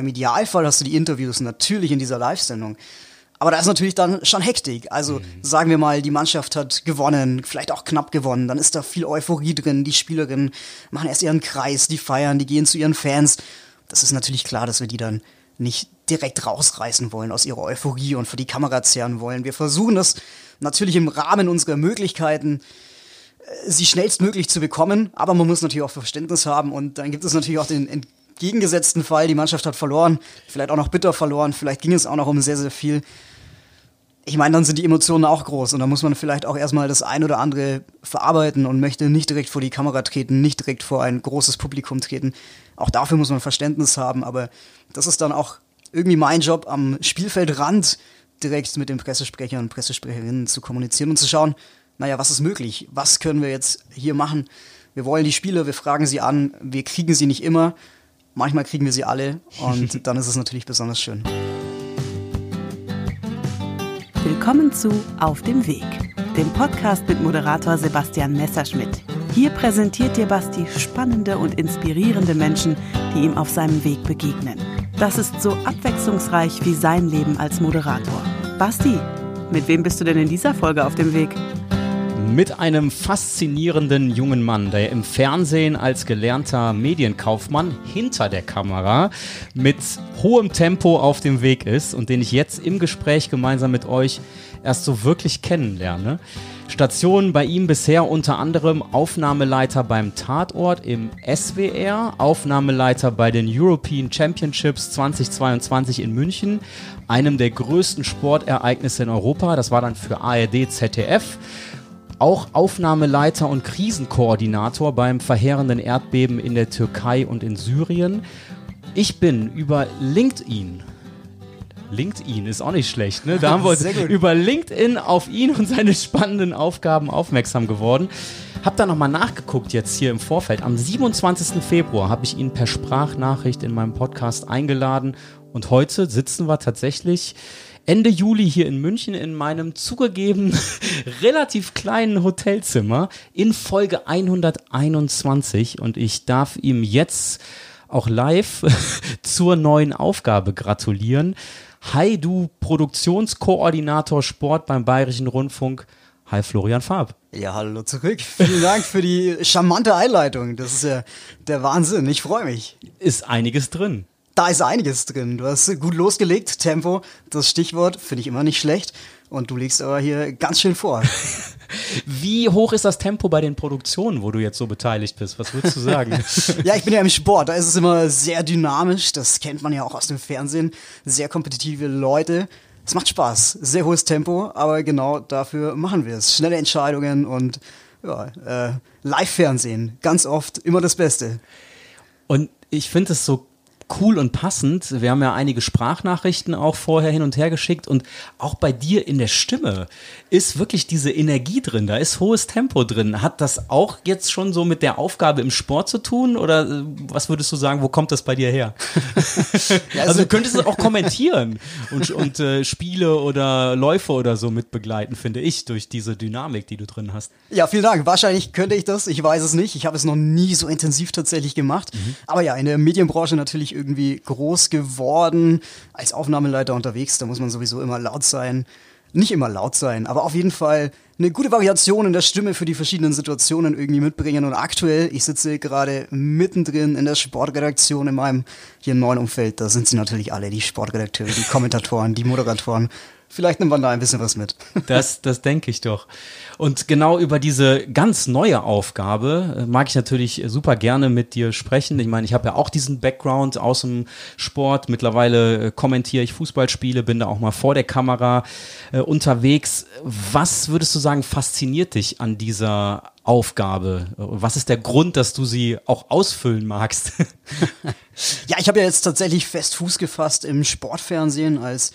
Im Idealfall hast du die Interviews natürlich in dieser Live-Sendung. Aber da ist natürlich dann schon Hektik. Also mhm. sagen wir mal, die Mannschaft hat gewonnen, vielleicht auch knapp gewonnen, dann ist da viel Euphorie drin. Die Spielerinnen machen erst ihren Kreis, die feiern, die gehen zu ihren Fans. Das ist natürlich klar, dass wir die dann nicht direkt rausreißen wollen aus ihrer Euphorie und für die Kamera zehren wollen. Wir versuchen das natürlich im Rahmen unserer Möglichkeiten äh, sie schnellstmöglich zu bekommen, aber man muss natürlich auch Verständnis haben und dann gibt es natürlich auch den entgegengesetzten Fall, die Mannschaft hat verloren, vielleicht auch noch bitter verloren, vielleicht ging es auch noch um sehr, sehr viel. Ich meine, dann sind die Emotionen auch groß und da muss man vielleicht auch erstmal das ein oder andere verarbeiten und möchte nicht direkt vor die Kamera treten, nicht direkt vor ein großes Publikum treten. Auch dafür muss man Verständnis haben, aber das ist dann auch irgendwie mein Job am Spielfeldrand direkt mit den Pressesprechern und Pressesprecherinnen zu kommunizieren und zu schauen, naja, was ist möglich? Was können wir jetzt hier machen? Wir wollen die Spieler, wir fragen sie an, wir kriegen sie nicht immer, Manchmal kriegen wir sie alle und dann ist es natürlich besonders schön. Willkommen zu Auf dem Weg, dem Podcast mit Moderator Sebastian Messerschmidt. Hier präsentiert dir Basti spannende und inspirierende Menschen, die ihm auf seinem Weg begegnen. Das ist so abwechslungsreich wie sein Leben als Moderator. Basti, mit wem bist du denn in dieser Folge auf dem Weg? Mit einem faszinierenden jungen Mann, der im Fernsehen als gelernter Medienkaufmann hinter der Kamera mit hohem Tempo auf dem Weg ist und den ich jetzt im Gespräch gemeinsam mit euch erst so wirklich kennenlerne. Stationen bei ihm bisher unter anderem Aufnahmeleiter beim Tatort im SWR, Aufnahmeleiter bei den European Championships 2022 in München, einem der größten Sportereignisse in Europa. Das war dann für ARD ZDF auch Aufnahmeleiter und Krisenkoordinator beim verheerenden Erdbeben in der Türkei und in Syrien. Ich bin über LinkedIn LinkedIn ist auch nicht schlecht, ne? Da haben wir über LinkedIn auf ihn und seine spannenden Aufgaben aufmerksam geworden. Hab da nochmal nachgeguckt jetzt hier im Vorfeld. Am 27. Februar habe ich ihn per Sprachnachricht in meinem Podcast eingeladen und heute sitzen wir tatsächlich Ende Juli hier in München in meinem zugegeben relativ kleinen Hotelzimmer in Folge 121 und ich darf ihm jetzt auch live zur neuen Aufgabe gratulieren. Hi, du Produktionskoordinator Sport beim Bayerischen Rundfunk. Hi, Florian Farb. Ja, hallo zurück. Vielen Dank für die charmante Einleitung. Das ist ja der Wahnsinn. Ich freue mich. Ist einiges drin da ist einiges drin. Du hast gut losgelegt, Tempo, das Stichwort, finde ich immer nicht schlecht. Und du legst aber hier ganz schön vor. Wie hoch ist das Tempo bei den Produktionen, wo du jetzt so beteiligt bist? Was würdest du sagen? ja, ich bin ja im Sport, da ist es immer sehr dynamisch. Das kennt man ja auch aus dem Fernsehen. Sehr kompetitive Leute. Es macht Spaß, sehr hohes Tempo, aber genau dafür machen wir es. Schnelle Entscheidungen und ja, äh, Live-Fernsehen, ganz oft immer das Beste. Und ich finde es so cool und passend. Wir haben ja einige Sprachnachrichten auch vorher hin und her geschickt und auch bei dir in der Stimme ist wirklich diese Energie drin, da ist hohes Tempo drin. Hat das auch jetzt schon so mit der Aufgabe im Sport zu tun oder äh, was würdest du sagen, wo kommt das bei dir her? ja, also, also, du könntest es auch kommentieren und, und äh, Spiele oder Läufe oder so mitbegleiten, finde ich, durch diese Dynamik, die du drin hast. Ja, vielen Dank. Wahrscheinlich könnte ich das, ich weiß es nicht. Ich habe es noch nie so intensiv tatsächlich gemacht. Mhm. Aber ja, in der Medienbranche natürlich irgendwie groß geworden, als Aufnahmeleiter unterwegs, da muss man sowieso immer laut sein. Nicht immer laut sein, aber auf jeden Fall eine gute Variation in der Stimme für die verschiedenen Situationen irgendwie mitbringen. Und aktuell, ich sitze gerade mittendrin in der Sportredaktion in meinem hier neuen Umfeld. Da sind sie natürlich alle, die Sportredakteure, die Kommentatoren, die Moderatoren. Vielleicht nimmt man da ein bisschen was mit. Das, das denke ich doch. Und genau über diese ganz neue Aufgabe äh, mag ich natürlich super gerne mit dir sprechen. Ich meine, ich habe ja auch diesen Background aus dem Sport. Mittlerweile äh, kommentiere ich Fußballspiele, bin da auch mal vor der Kamera äh, unterwegs. Was würdest du sagen, fasziniert dich an dieser Aufgabe? Was ist der Grund, dass du sie auch ausfüllen magst? ja, ich habe ja jetzt tatsächlich fest Fuß gefasst im Sportfernsehen als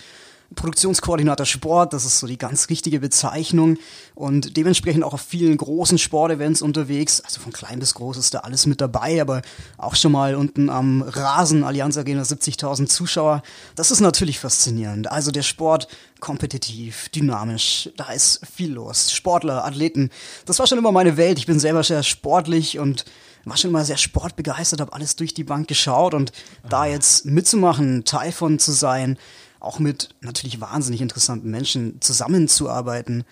Produktionskoordinator Sport, das ist so die ganz richtige Bezeichnung und dementsprechend auch auf vielen großen Sportevents unterwegs, also von klein bis groß ist da alles mit dabei, aber auch schon mal unten am Rasen, Allianz Arena 70.000 Zuschauer, das ist natürlich faszinierend. Also der Sport kompetitiv, dynamisch, da ist viel los. Sportler, Athleten, das war schon immer meine Welt. Ich bin selber sehr sportlich und war schon immer sehr sportbegeistert, habe alles durch die Bank geschaut und ah. da jetzt mitzumachen, Teil von zu sein, auch mit natürlich wahnsinnig interessanten Menschen zusammenzuarbeiten,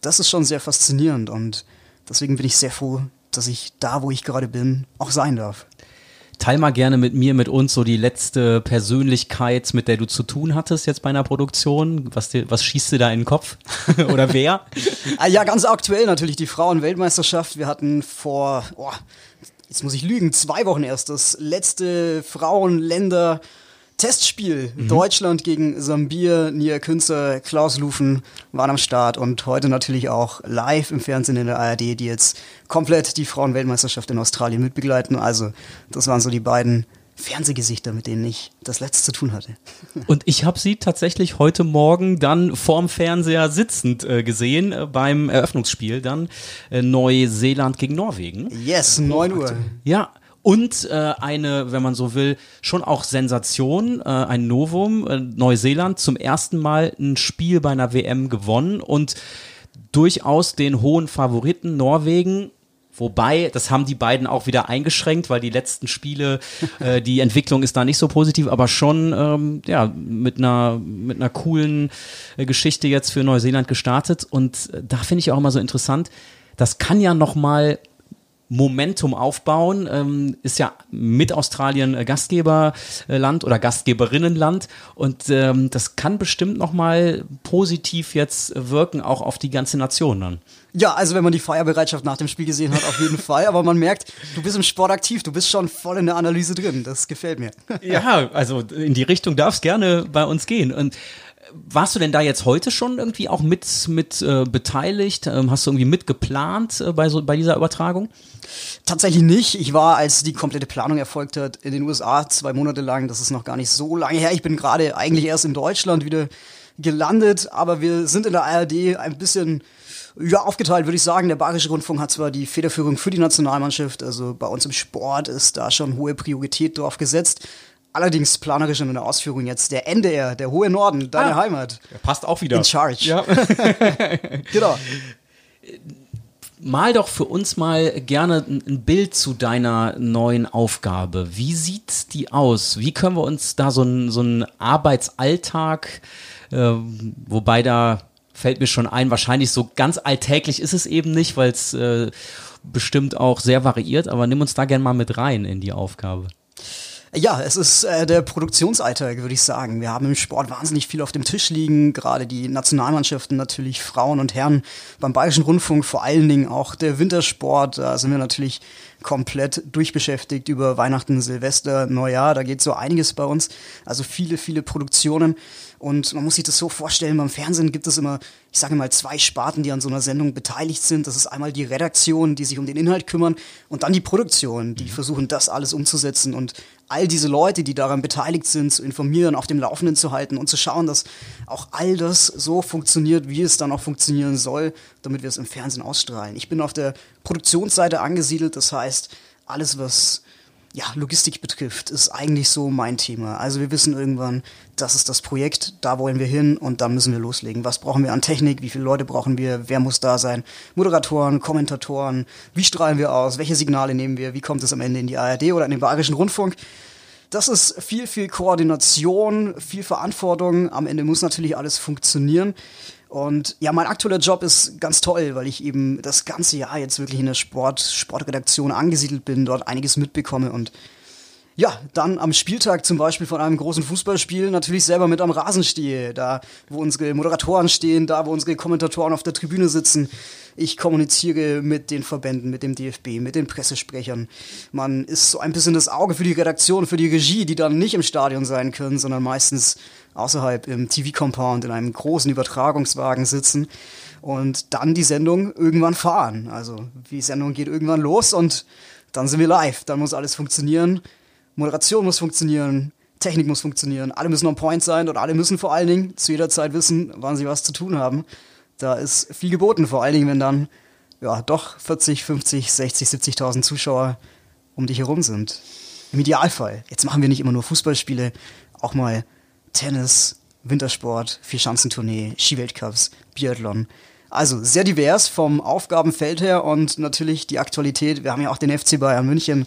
das ist schon sehr faszinierend und deswegen bin ich sehr froh, dass ich da, wo ich gerade bin, auch sein darf. Teil mal gerne mit mir, mit uns so die letzte Persönlichkeit, mit der du zu tun hattest jetzt bei einer Produktion. Was, dir, was schießt dir da in den Kopf? Oder wer? Ah, ja, ganz aktuell natürlich die Frauen-Weltmeisterschaft. Wir hatten vor, oh, jetzt muss ich lügen, zwei Wochen erst das letzte Frauenländer Testspiel mhm. Deutschland gegen Sambir, Nia Künzer, Klaus Lufen waren am Start und heute natürlich auch live im Fernsehen in der ARD, die jetzt komplett die Frauenweltmeisterschaft in Australien mitbegleiten. Also das waren so die beiden Fernsehgesichter, mit denen ich das letzte zu tun hatte. Und ich habe sie tatsächlich heute Morgen dann vorm Fernseher sitzend äh, gesehen äh, beim Eröffnungsspiel dann äh, Neuseeland gegen Norwegen. Yes, 9 Uhr. Ja, und äh, eine, wenn man so will, schon auch Sensation, äh, ein Novum. Äh, Neuseeland zum ersten Mal ein Spiel bei einer WM gewonnen und durchaus den hohen Favoriten Norwegen Wobei, das haben die beiden auch wieder eingeschränkt, weil die letzten Spiele, äh, die Entwicklung ist da nicht so positiv, aber schon ähm, ja, mit einer, mit einer coolen äh, Geschichte jetzt für Neuseeland gestartet. Und äh, da finde ich auch immer so interessant, das kann ja nochmal Momentum aufbauen. Ähm, ist ja mit Australien äh, Gastgeberland oder Gastgeberinnenland und ähm, das kann bestimmt nochmal positiv jetzt wirken, auch auf die ganze Nation dann. Ja, also wenn man die Feierbereitschaft nach dem Spiel gesehen hat, auf jeden Fall. Aber man merkt, du bist im Sport aktiv, du bist schon voll in der Analyse drin. Das gefällt mir. Ja, also in die Richtung darf es gerne bei uns gehen. Und warst du denn da jetzt heute schon irgendwie auch mit, mit äh, beteiligt? Ähm, hast du irgendwie mitgeplant äh, bei, so, bei dieser Übertragung? Tatsächlich nicht. Ich war, als die komplette Planung erfolgt hat, in den USA zwei Monate lang. Das ist noch gar nicht so lange her. Ich bin gerade eigentlich erst in Deutschland wieder gelandet, aber wir sind in der ARD ein bisschen ja, aufgeteilt, würde ich sagen. Der Bayerische Rundfunk hat zwar die Federführung für die Nationalmannschaft, also bei uns im Sport ist da schon hohe Priorität drauf gesetzt. Allerdings planerisch in der Ausführung jetzt der NDR, der hohe Norden, deine ah, Heimat. Passt auch wieder. In charge. Ja. genau. Mal doch für uns mal gerne ein Bild zu deiner neuen Aufgabe. Wie sieht die aus? Wie können wir uns da so einen so Arbeitsalltag, äh, wobei da fällt mir schon ein, wahrscheinlich so ganz alltäglich ist es eben nicht, weil es äh, bestimmt auch sehr variiert, aber nimm uns da gerne mal mit rein in die Aufgabe. Ja, es ist äh, der Produktionsalltag, würde ich sagen. Wir haben im Sport wahnsinnig viel auf dem Tisch liegen, gerade die Nationalmannschaften natürlich, Frauen und Herren, beim Bayerischen Rundfunk vor allen Dingen auch der Wintersport, da sind wir natürlich komplett durchbeschäftigt über Weihnachten, Silvester, Neujahr, da geht so einiges bei uns, also viele, viele Produktionen. Und man muss sich das so vorstellen, beim Fernsehen gibt es immer, ich sage mal, zwei Sparten, die an so einer Sendung beteiligt sind. Das ist einmal die Redaktion, die sich um den Inhalt kümmern, und dann die Produktion, die mhm. versuchen, das alles umzusetzen und all diese Leute, die daran beteiligt sind, zu informieren, auf dem Laufenden zu halten und zu schauen, dass auch all das so funktioniert, wie es dann auch funktionieren soll, damit wir es im Fernsehen ausstrahlen. Ich bin auf der Produktionsseite angesiedelt, das heißt, alles, was ja, Logistik betrifft, ist eigentlich so mein Thema. Also wir wissen irgendwann, das ist das Projekt, da wollen wir hin und dann müssen wir loslegen. Was brauchen wir an Technik? Wie viele Leute brauchen wir? Wer muss da sein? Moderatoren, Kommentatoren, wie strahlen wir aus? Welche Signale nehmen wir? Wie kommt es am Ende in die ARD oder in den Bayerischen Rundfunk? Das ist viel, viel Koordination, viel Verantwortung. Am Ende muss natürlich alles funktionieren. Und ja, mein aktueller Job ist ganz toll, weil ich eben das ganze Jahr jetzt wirklich in der Sport, Sportredaktion angesiedelt bin, dort einiges mitbekomme und ja, dann am Spieltag zum Beispiel von einem großen Fußballspiel natürlich selber mit am Rasen stehe, da wo unsere Moderatoren stehen, da wo unsere Kommentatoren auf der Tribüne sitzen. Ich kommuniziere mit den Verbänden, mit dem DFB, mit den Pressesprechern. Man ist so ein bisschen das Auge für die Redaktion, für die Regie, die dann nicht im Stadion sein können, sondern meistens außerhalb im TV-Compound in einem großen Übertragungswagen sitzen und dann die Sendung irgendwann fahren. Also die Sendung geht irgendwann los und dann sind wir live. Dann muss alles funktionieren. Moderation muss funktionieren. Technik muss funktionieren. Alle müssen on point sein und alle müssen vor allen Dingen zu jeder Zeit wissen, wann sie was zu tun haben. Da ist viel geboten, vor allen Dingen, wenn dann ja doch 40, 50, 60, 70.000 Zuschauer um dich herum sind. Im Idealfall. Jetzt machen wir nicht immer nur Fußballspiele, auch mal Tennis, Wintersport, Vierschanzentournee, Skiweltcups, Biathlon. Also sehr divers vom Aufgabenfeld her und natürlich die Aktualität. Wir haben ja auch den FC Bayern München,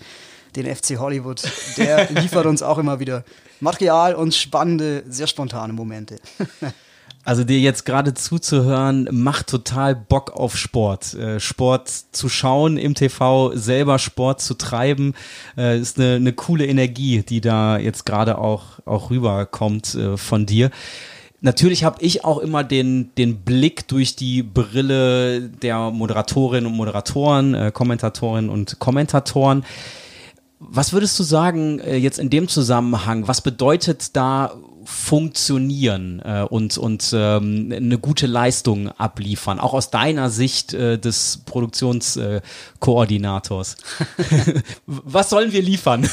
den FC Hollywood. Der liefert uns auch immer wieder Material und spannende, sehr spontane Momente. Also dir jetzt gerade zuzuhören, macht total Bock auf Sport. Äh, Sport zu schauen im TV, selber Sport zu treiben, äh, ist eine, eine coole Energie, die da jetzt gerade auch, auch rüberkommt äh, von dir. Natürlich habe ich auch immer den, den Blick durch die Brille der Moderatorinnen und Moderatoren, Kommentatorinnen und Kommentatoren. Was würdest du sagen jetzt in dem Zusammenhang? Was bedeutet da funktionieren äh, und, und ähm, eine gute Leistung abliefern, auch aus deiner Sicht äh, des Produktionskoordinators. Was sollen wir liefern?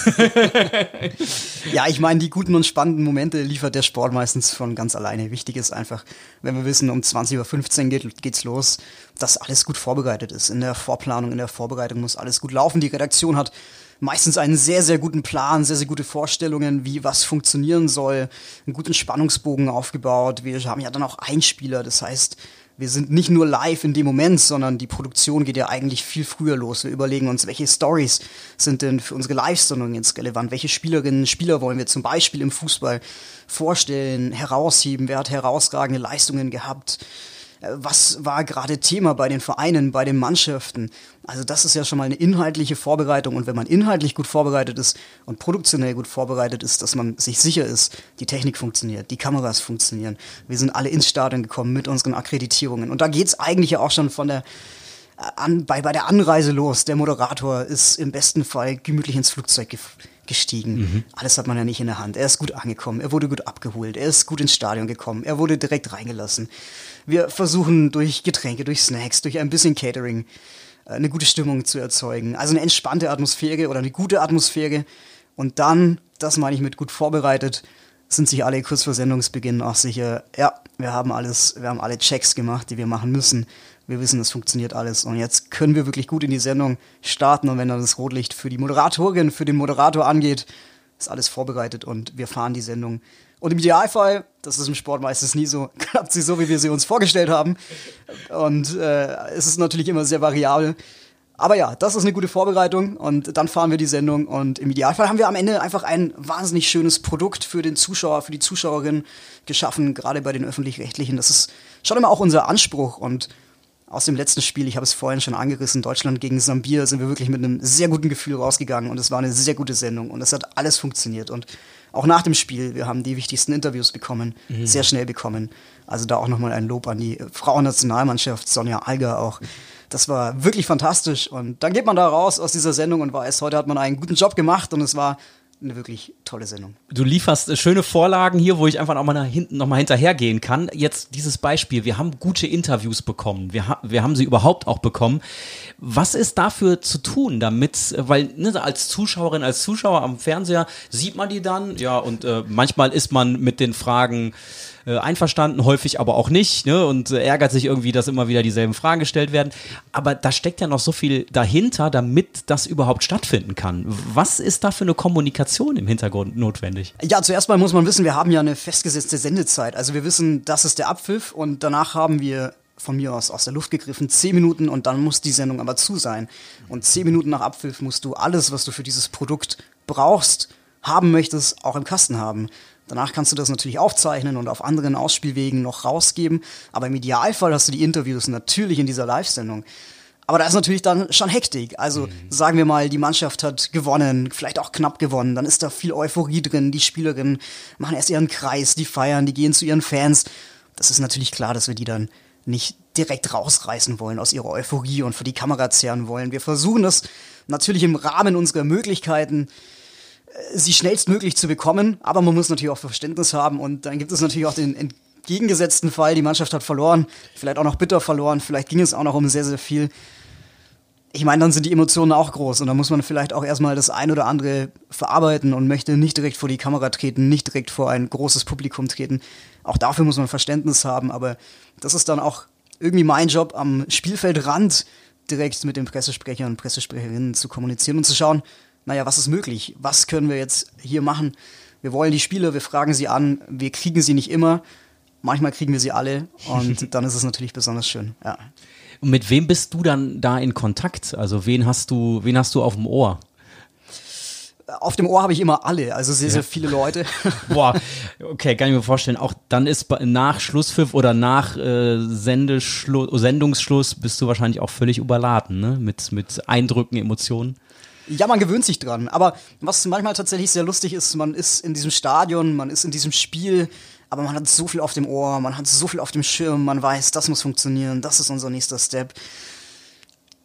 ja, ich meine, die guten und spannenden Momente liefert der Sport meistens von ganz alleine. Wichtig ist einfach, wenn wir wissen, um 20.15 Uhr geht, geht's los, dass alles gut vorbereitet ist. In der Vorplanung, in der Vorbereitung muss alles gut laufen. Die Redaktion hat meistens einen sehr, sehr guten Plan, sehr, sehr gute Vorstellungen, wie was funktionieren soll, einen guten Spannungsbogen aufgebaut. Wir haben ja dann auch Einspieler, das heißt, wir sind nicht nur live in dem Moment, sondern die Produktion geht ja eigentlich viel früher los. Wir überlegen uns, welche Stories sind denn für unsere Live-Sendung jetzt relevant? Welche Spielerinnen, Spieler wollen wir zum Beispiel im Fußball vorstellen, herausheben? Wer hat herausragende Leistungen gehabt? Äh, was war gerade Thema bei den Vereinen, bei den Mannschaften. Also das ist ja schon mal eine inhaltliche Vorbereitung und wenn man inhaltlich gut vorbereitet ist und produktionell gut vorbereitet ist, dass man sich sicher ist, die Technik funktioniert, die Kameras funktionieren. Wir sind alle ins Stadion gekommen mit unseren Akkreditierungen und da geht's eigentlich ja auch schon von der äh, an, bei, bei der Anreise los. Der Moderator ist im besten Fall gemütlich ins Flugzeug gestiegen. Mhm. Alles hat man ja nicht in der Hand. Er ist gut angekommen, er wurde gut abgeholt, er ist gut ins Stadion gekommen, er wurde direkt reingelassen. Wir versuchen durch Getränke, durch Snacks, durch ein bisschen Catering äh, eine gute Stimmung zu erzeugen. Also eine entspannte Atmosphäre oder eine gute Atmosphäre. Und dann, das meine ich mit gut vorbereitet, sind sich alle kurz vor Sendungsbeginn auch sicher, ja, wir haben alles, wir haben alle Checks gemacht, die wir machen müssen. Wir wissen, es funktioniert alles. Und jetzt können wir wirklich gut in die Sendung starten. Und wenn dann das Rotlicht für die Moderatorin, für den Moderator angeht, ist alles vorbereitet und wir fahren die Sendung und im Idealfall, das ist im Sport meistens nie so, klappt sie so, wie wir sie uns vorgestellt haben. Und äh, es ist natürlich immer sehr variabel. Aber ja, das ist eine gute Vorbereitung und dann fahren wir die Sendung und im Idealfall haben wir am Ende einfach ein wahnsinnig schönes Produkt für den Zuschauer, für die Zuschauerin geschaffen, gerade bei den öffentlich-rechtlichen. Das ist schon immer auch unser Anspruch und aus dem letzten Spiel, ich habe es vorhin schon angerissen, Deutschland gegen Sambia, sind wir wirklich mit einem sehr guten Gefühl rausgegangen und es war eine sehr gute Sendung und es hat alles funktioniert und auch nach dem Spiel, wir haben die wichtigsten Interviews bekommen, mhm. sehr schnell bekommen. Also da auch nochmal ein Lob an die Frauennationalmannschaft, Sonja Alger auch. Das war wirklich fantastisch. Und dann geht man da raus aus dieser Sendung und weiß, heute hat man einen guten Job gemacht und es war eine wirklich tolle Sendung. Du lieferst äh, schöne Vorlagen hier, wo ich einfach noch mal, nach hinten, noch mal hinterhergehen kann. Jetzt dieses Beispiel, wir haben gute Interviews bekommen, wir, ha wir haben sie überhaupt auch bekommen. Was ist dafür zu tun, damit, äh, weil ne, als Zuschauerin, als Zuschauer am Fernseher sieht man die dann, ja, und äh, manchmal ist man mit den Fragen äh, einverstanden, häufig aber auch nicht, ne? Und äh, ärgert sich irgendwie, dass immer wieder dieselben Fragen gestellt werden. Aber da steckt ja noch so viel dahinter, damit das überhaupt stattfinden kann. Was ist da für eine Kommunikation im Hintergrund notwendig? Ja, zuerst mal muss man wissen, wir haben ja eine festgesetzte Sendezeit. Also wir wissen, das ist der Abpfiff und danach haben wir von mir aus aus der Luft gegriffen, zehn Minuten und dann muss die Sendung aber zu sein. Und zehn Minuten nach Abpfiff musst du alles, was du für dieses Produkt brauchst, haben möchtest, auch im Kasten haben. Danach kannst du das natürlich aufzeichnen und auf anderen Ausspielwegen noch rausgeben. Aber im Idealfall hast du die Interviews natürlich in dieser Live-Sendung. Aber da ist natürlich dann schon Hektik. Also mhm. sagen wir mal, die Mannschaft hat gewonnen, vielleicht auch knapp gewonnen. Dann ist da viel Euphorie drin. Die Spielerinnen machen erst ihren Kreis, die feiern, die gehen zu ihren Fans. Das ist natürlich klar, dass wir die dann nicht direkt rausreißen wollen aus ihrer Euphorie und für die Kamera zehren wollen. Wir versuchen das natürlich im Rahmen unserer Möglichkeiten sie schnellstmöglich zu bekommen. Aber man muss natürlich auch Verständnis haben. Und dann gibt es natürlich auch den entgegengesetzten Fall. Die Mannschaft hat verloren, vielleicht auch noch bitter verloren. Vielleicht ging es auch noch um sehr, sehr viel. Ich meine, dann sind die Emotionen auch groß und da muss man vielleicht auch erstmal das ein oder andere verarbeiten und möchte nicht direkt vor die Kamera treten, nicht direkt vor ein großes Publikum treten. Auch dafür muss man Verständnis haben, aber das ist dann auch irgendwie mein Job am Spielfeldrand direkt mit den Pressesprechern und Pressesprecherinnen zu kommunizieren und zu schauen, naja, was ist möglich? Was können wir jetzt hier machen? Wir wollen die Spieler, wir fragen sie an, wir kriegen sie nicht immer. manchmal kriegen wir sie alle und dann ist es natürlich besonders schön. Ja. Und mit wem bist du dann da in Kontakt? Also wen hast du, wen hast du auf dem Ohr? Auf dem Ohr habe ich immer alle, also sehr, sehr viele Leute. Boah, okay, kann ich mir vorstellen. Auch dann ist nach Schlusspfiff oder nach äh, Sendungsschluss bist du wahrscheinlich auch völlig überladen, ne? Mit, mit Eindrücken, Emotionen. Ja, man gewöhnt sich dran. Aber was manchmal tatsächlich sehr lustig ist, man ist in diesem Stadion, man ist in diesem Spiel, aber man hat so viel auf dem Ohr, man hat so viel auf dem Schirm, man weiß, das muss funktionieren, das ist unser nächster Step.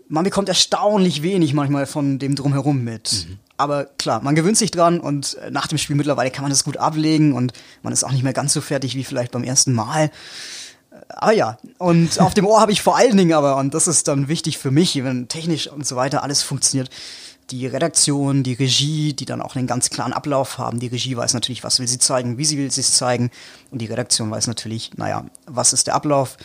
Man bekommt erstaunlich wenig manchmal von dem Drumherum mit. Mhm. Aber klar, man gewöhnt sich dran und nach dem Spiel mittlerweile kann man das gut ablegen und man ist auch nicht mehr ganz so fertig wie vielleicht beim ersten Mal. Aber ja, und auf dem Ohr habe ich vor allen Dingen aber, und das ist dann wichtig für mich, wenn technisch und so weiter alles funktioniert, die Redaktion, die Regie, die dann auch einen ganz klaren Ablauf haben. Die Regie weiß natürlich, was will sie zeigen, wie sie will sie es zeigen. Und die Redaktion weiß natürlich, naja, was ist der Ablauf,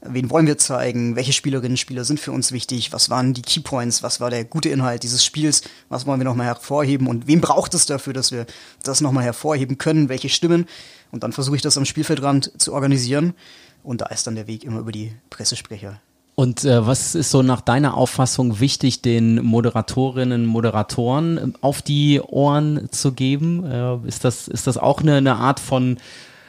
wen wollen wir zeigen, welche Spielerinnen und Spieler sind für uns wichtig, was waren die Keypoints, was war der gute Inhalt dieses Spiels, was wollen wir nochmal hervorheben und wen braucht es dafür, dass wir das nochmal hervorheben können, welche Stimmen. Und dann versuche ich das am Spielfeldrand zu organisieren. Und da ist dann der Weg immer über die Pressesprecher. Und äh, was ist so nach deiner Auffassung wichtig, den Moderatorinnen, Moderatoren ähm, auf die Ohren zu geben? Äh, ist, das, ist das auch eine, eine Art von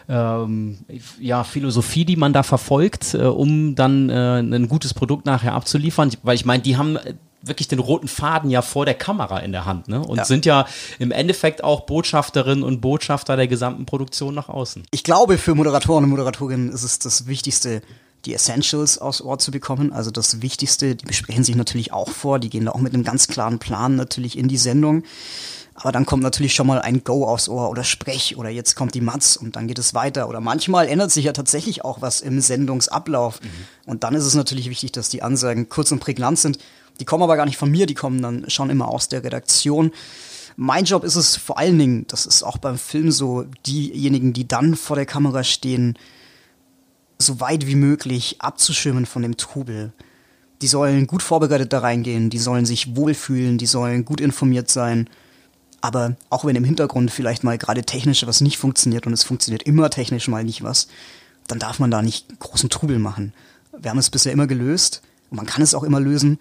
ähm, ja, Philosophie, die man da verfolgt, äh, um dann äh, ein gutes Produkt nachher abzuliefern? Weil ich meine, die haben äh, wirklich den roten Faden ja vor der Kamera in der Hand ne? und ja. sind ja im Endeffekt auch Botschafterinnen und Botschafter der gesamten Produktion nach außen. Ich glaube, für Moderatoren und Moderatorinnen ist es das Wichtigste, die Essentials aus Ohr zu bekommen. Also das Wichtigste, die besprechen sich natürlich auch vor, die gehen da auch mit einem ganz klaren Plan natürlich in die Sendung. Aber dann kommt natürlich schon mal ein Go aufs Ohr oder Sprech oder jetzt kommt die Matz und dann geht es weiter. Oder manchmal ändert sich ja tatsächlich auch was im Sendungsablauf. Mhm. Und dann ist es natürlich wichtig, dass die Ansagen kurz und prägnant sind. Die kommen aber gar nicht von mir, die kommen dann schon immer aus der Redaktion. Mein Job ist es vor allen Dingen, das ist auch beim Film so, diejenigen, die dann vor der Kamera stehen, so weit wie möglich abzuschirmen von dem Trubel. Die sollen gut vorbereitet da reingehen, die sollen sich wohlfühlen, die sollen gut informiert sein. Aber auch wenn im Hintergrund vielleicht mal gerade technisch was nicht funktioniert und es funktioniert immer technisch mal nicht was, dann darf man da nicht großen Trubel machen. Wir haben es bisher immer gelöst und man kann es auch immer lösen,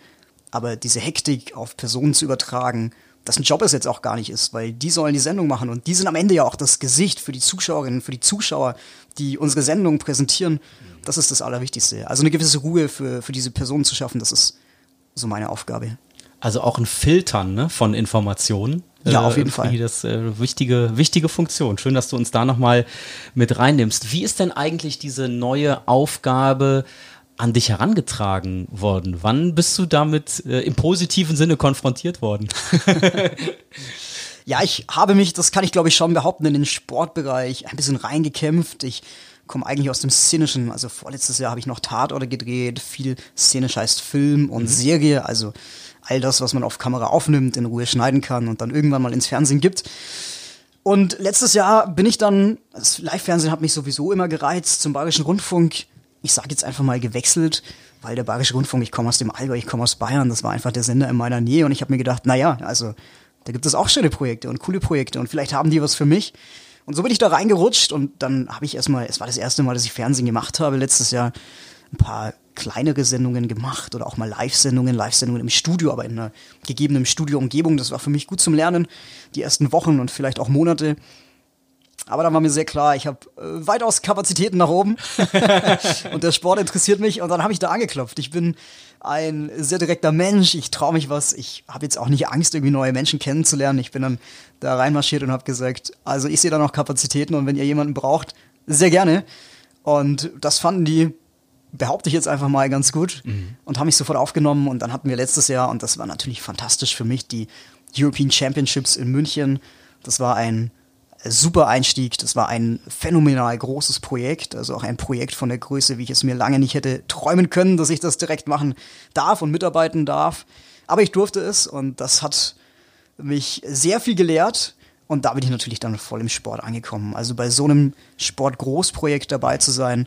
aber diese Hektik auf Personen zu übertragen dessen Job es jetzt auch gar nicht ist, weil die sollen die Sendung machen und die sind am Ende ja auch das Gesicht für die Zuschauerinnen, für die Zuschauer, die unsere Sendung präsentieren. Das ist das Allerwichtigste. Also eine gewisse Ruhe für, für diese Personen zu schaffen, das ist so meine Aufgabe. Also auch ein Filtern ne, von Informationen. Ja, auf jeden äh, Fall. Das äh, wichtige, wichtige Funktion. Schön, dass du uns da nochmal mit reinnimmst. Wie ist denn eigentlich diese neue Aufgabe an dich herangetragen worden? Wann bist du damit äh, im positiven Sinne konfrontiert worden? ja, ich habe mich, das kann ich glaube ich schon behaupten, in den Sportbereich ein bisschen reingekämpft. Ich komme eigentlich aus dem Szenischen. Also vorletztes Jahr habe ich noch Tatorte gedreht. Viel szenisch heißt Film und mhm. Serie. Also all das, was man auf Kamera aufnimmt, in Ruhe schneiden kann und dann irgendwann mal ins Fernsehen gibt. Und letztes Jahr bin ich dann, das Live-Fernsehen hat mich sowieso immer gereizt, zum Bayerischen Rundfunk ich sage jetzt einfach mal gewechselt, weil der Bayerische Rundfunk, ich komme aus dem Allgäu, ich komme aus Bayern, das war einfach der Sender in meiner Nähe und ich habe mir gedacht, naja, also da gibt es auch schöne Projekte und coole Projekte und vielleicht haben die was für mich. Und so bin ich da reingerutscht und dann habe ich erstmal, es war das erste Mal, dass ich Fernsehen gemacht habe, letztes Jahr ein paar kleinere Sendungen gemacht oder auch mal Live-Sendungen, Live-Sendungen im Studio, aber in einer gegebenen Studioumgebung. Das war für mich gut zum Lernen, die ersten Wochen und vielleicht auch Monate. Aber dann war mir sehr klar, ich habe äh, weitaus Kapazitäten nach oben und der Sport interessiert mich und dann habe ich da angeklopft. Ich bin ein sehr direkter Mensch, ich traue mich was, ich habe jetzt auch nicht Angst, irgendwie neue Menschen kennenzulernen. Ich bin dann da reinmarschiert und habe gesagt, also ich sehe da noch Kapazitäten und wenn ihr jemanden braucht, sehr gerne. Und das fanden die, behaupte ich jetzt einfach mal ganz gut mhm. und haben mich sofort aufgenommen und dann hatten wir letztes Jahr und das war natürlich fantastisch für mich, die European Championships in München. Das war ein super Einstieg. Das war ein phänomenal großes Projekt, also auch ein Projekt von der Größe, wie ich es mir lange nicht hätte träumen können, dass ich das direkt machen darf und mitarbeiten darf. Aber ich durfte es und das hat mich sehr viel gelehrt. Und da bin ich natürlich dann voll im Sport angekommen. Also bei so einem Sportgroßprojekt dabei zu sein,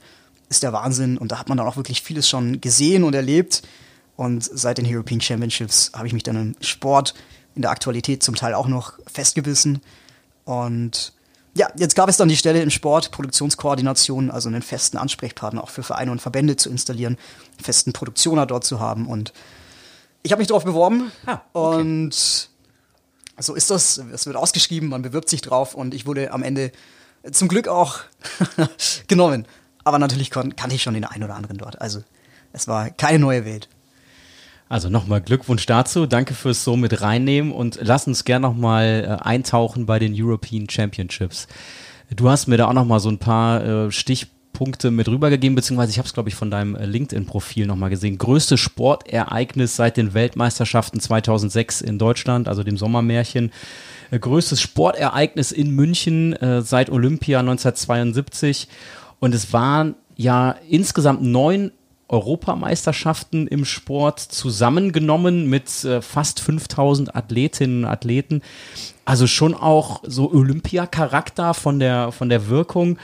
ist der Wahnsinn. Und da hat man dann auch wirklich vieles schon gesehen und erlebt. Und seit den European Championships habe ich mich dann im Sport in der Aktualität zum Teil auch noch festgebissen. Und ja, jetzt gab es dann die Stelle im Sport, Produktionskoordination, also einen festen Ansprechpartner auch für Vereine und Verbände zu installieren, einen festen Produktioner dort zu haben. Und ich habe mich darauf beworben ah, okay. und so ist das. Es wird ausgeschrieben, man bewirbt sich drauf und ich wurde am Ende zum Glück auch genommen. Aber natürlich kannte ich schon den einen oder anderen dort. Also es war keine neue Welt. Also nochmal Glückwunsch dazu. Danke fürs so mit reinnehmen und lass uns gerne nochmal äh, eintauchen bei den European Championships. Du hast mir da auch nochmal so ein paar äh, Stichpunkte mit rübergegeben, beziehungsweise ich habe es, glaube ich, von deinem äh, LinkedIn-Profil nochmal gesehen. Größtes Sportereignis seit den Weltmeisterschaften 2006 in Deutschland, also dem Sommermärchen. Äh, größtes Sportereignis in München äh, seit Olympia 1972. Und es waren ja insgesamt neun Europameisterschaften im Sport zusammengenommen mit äh, fast 5000 Athletinnen und Athleten. Also schon auch so Olympiacharakter von der, von der Wirkung.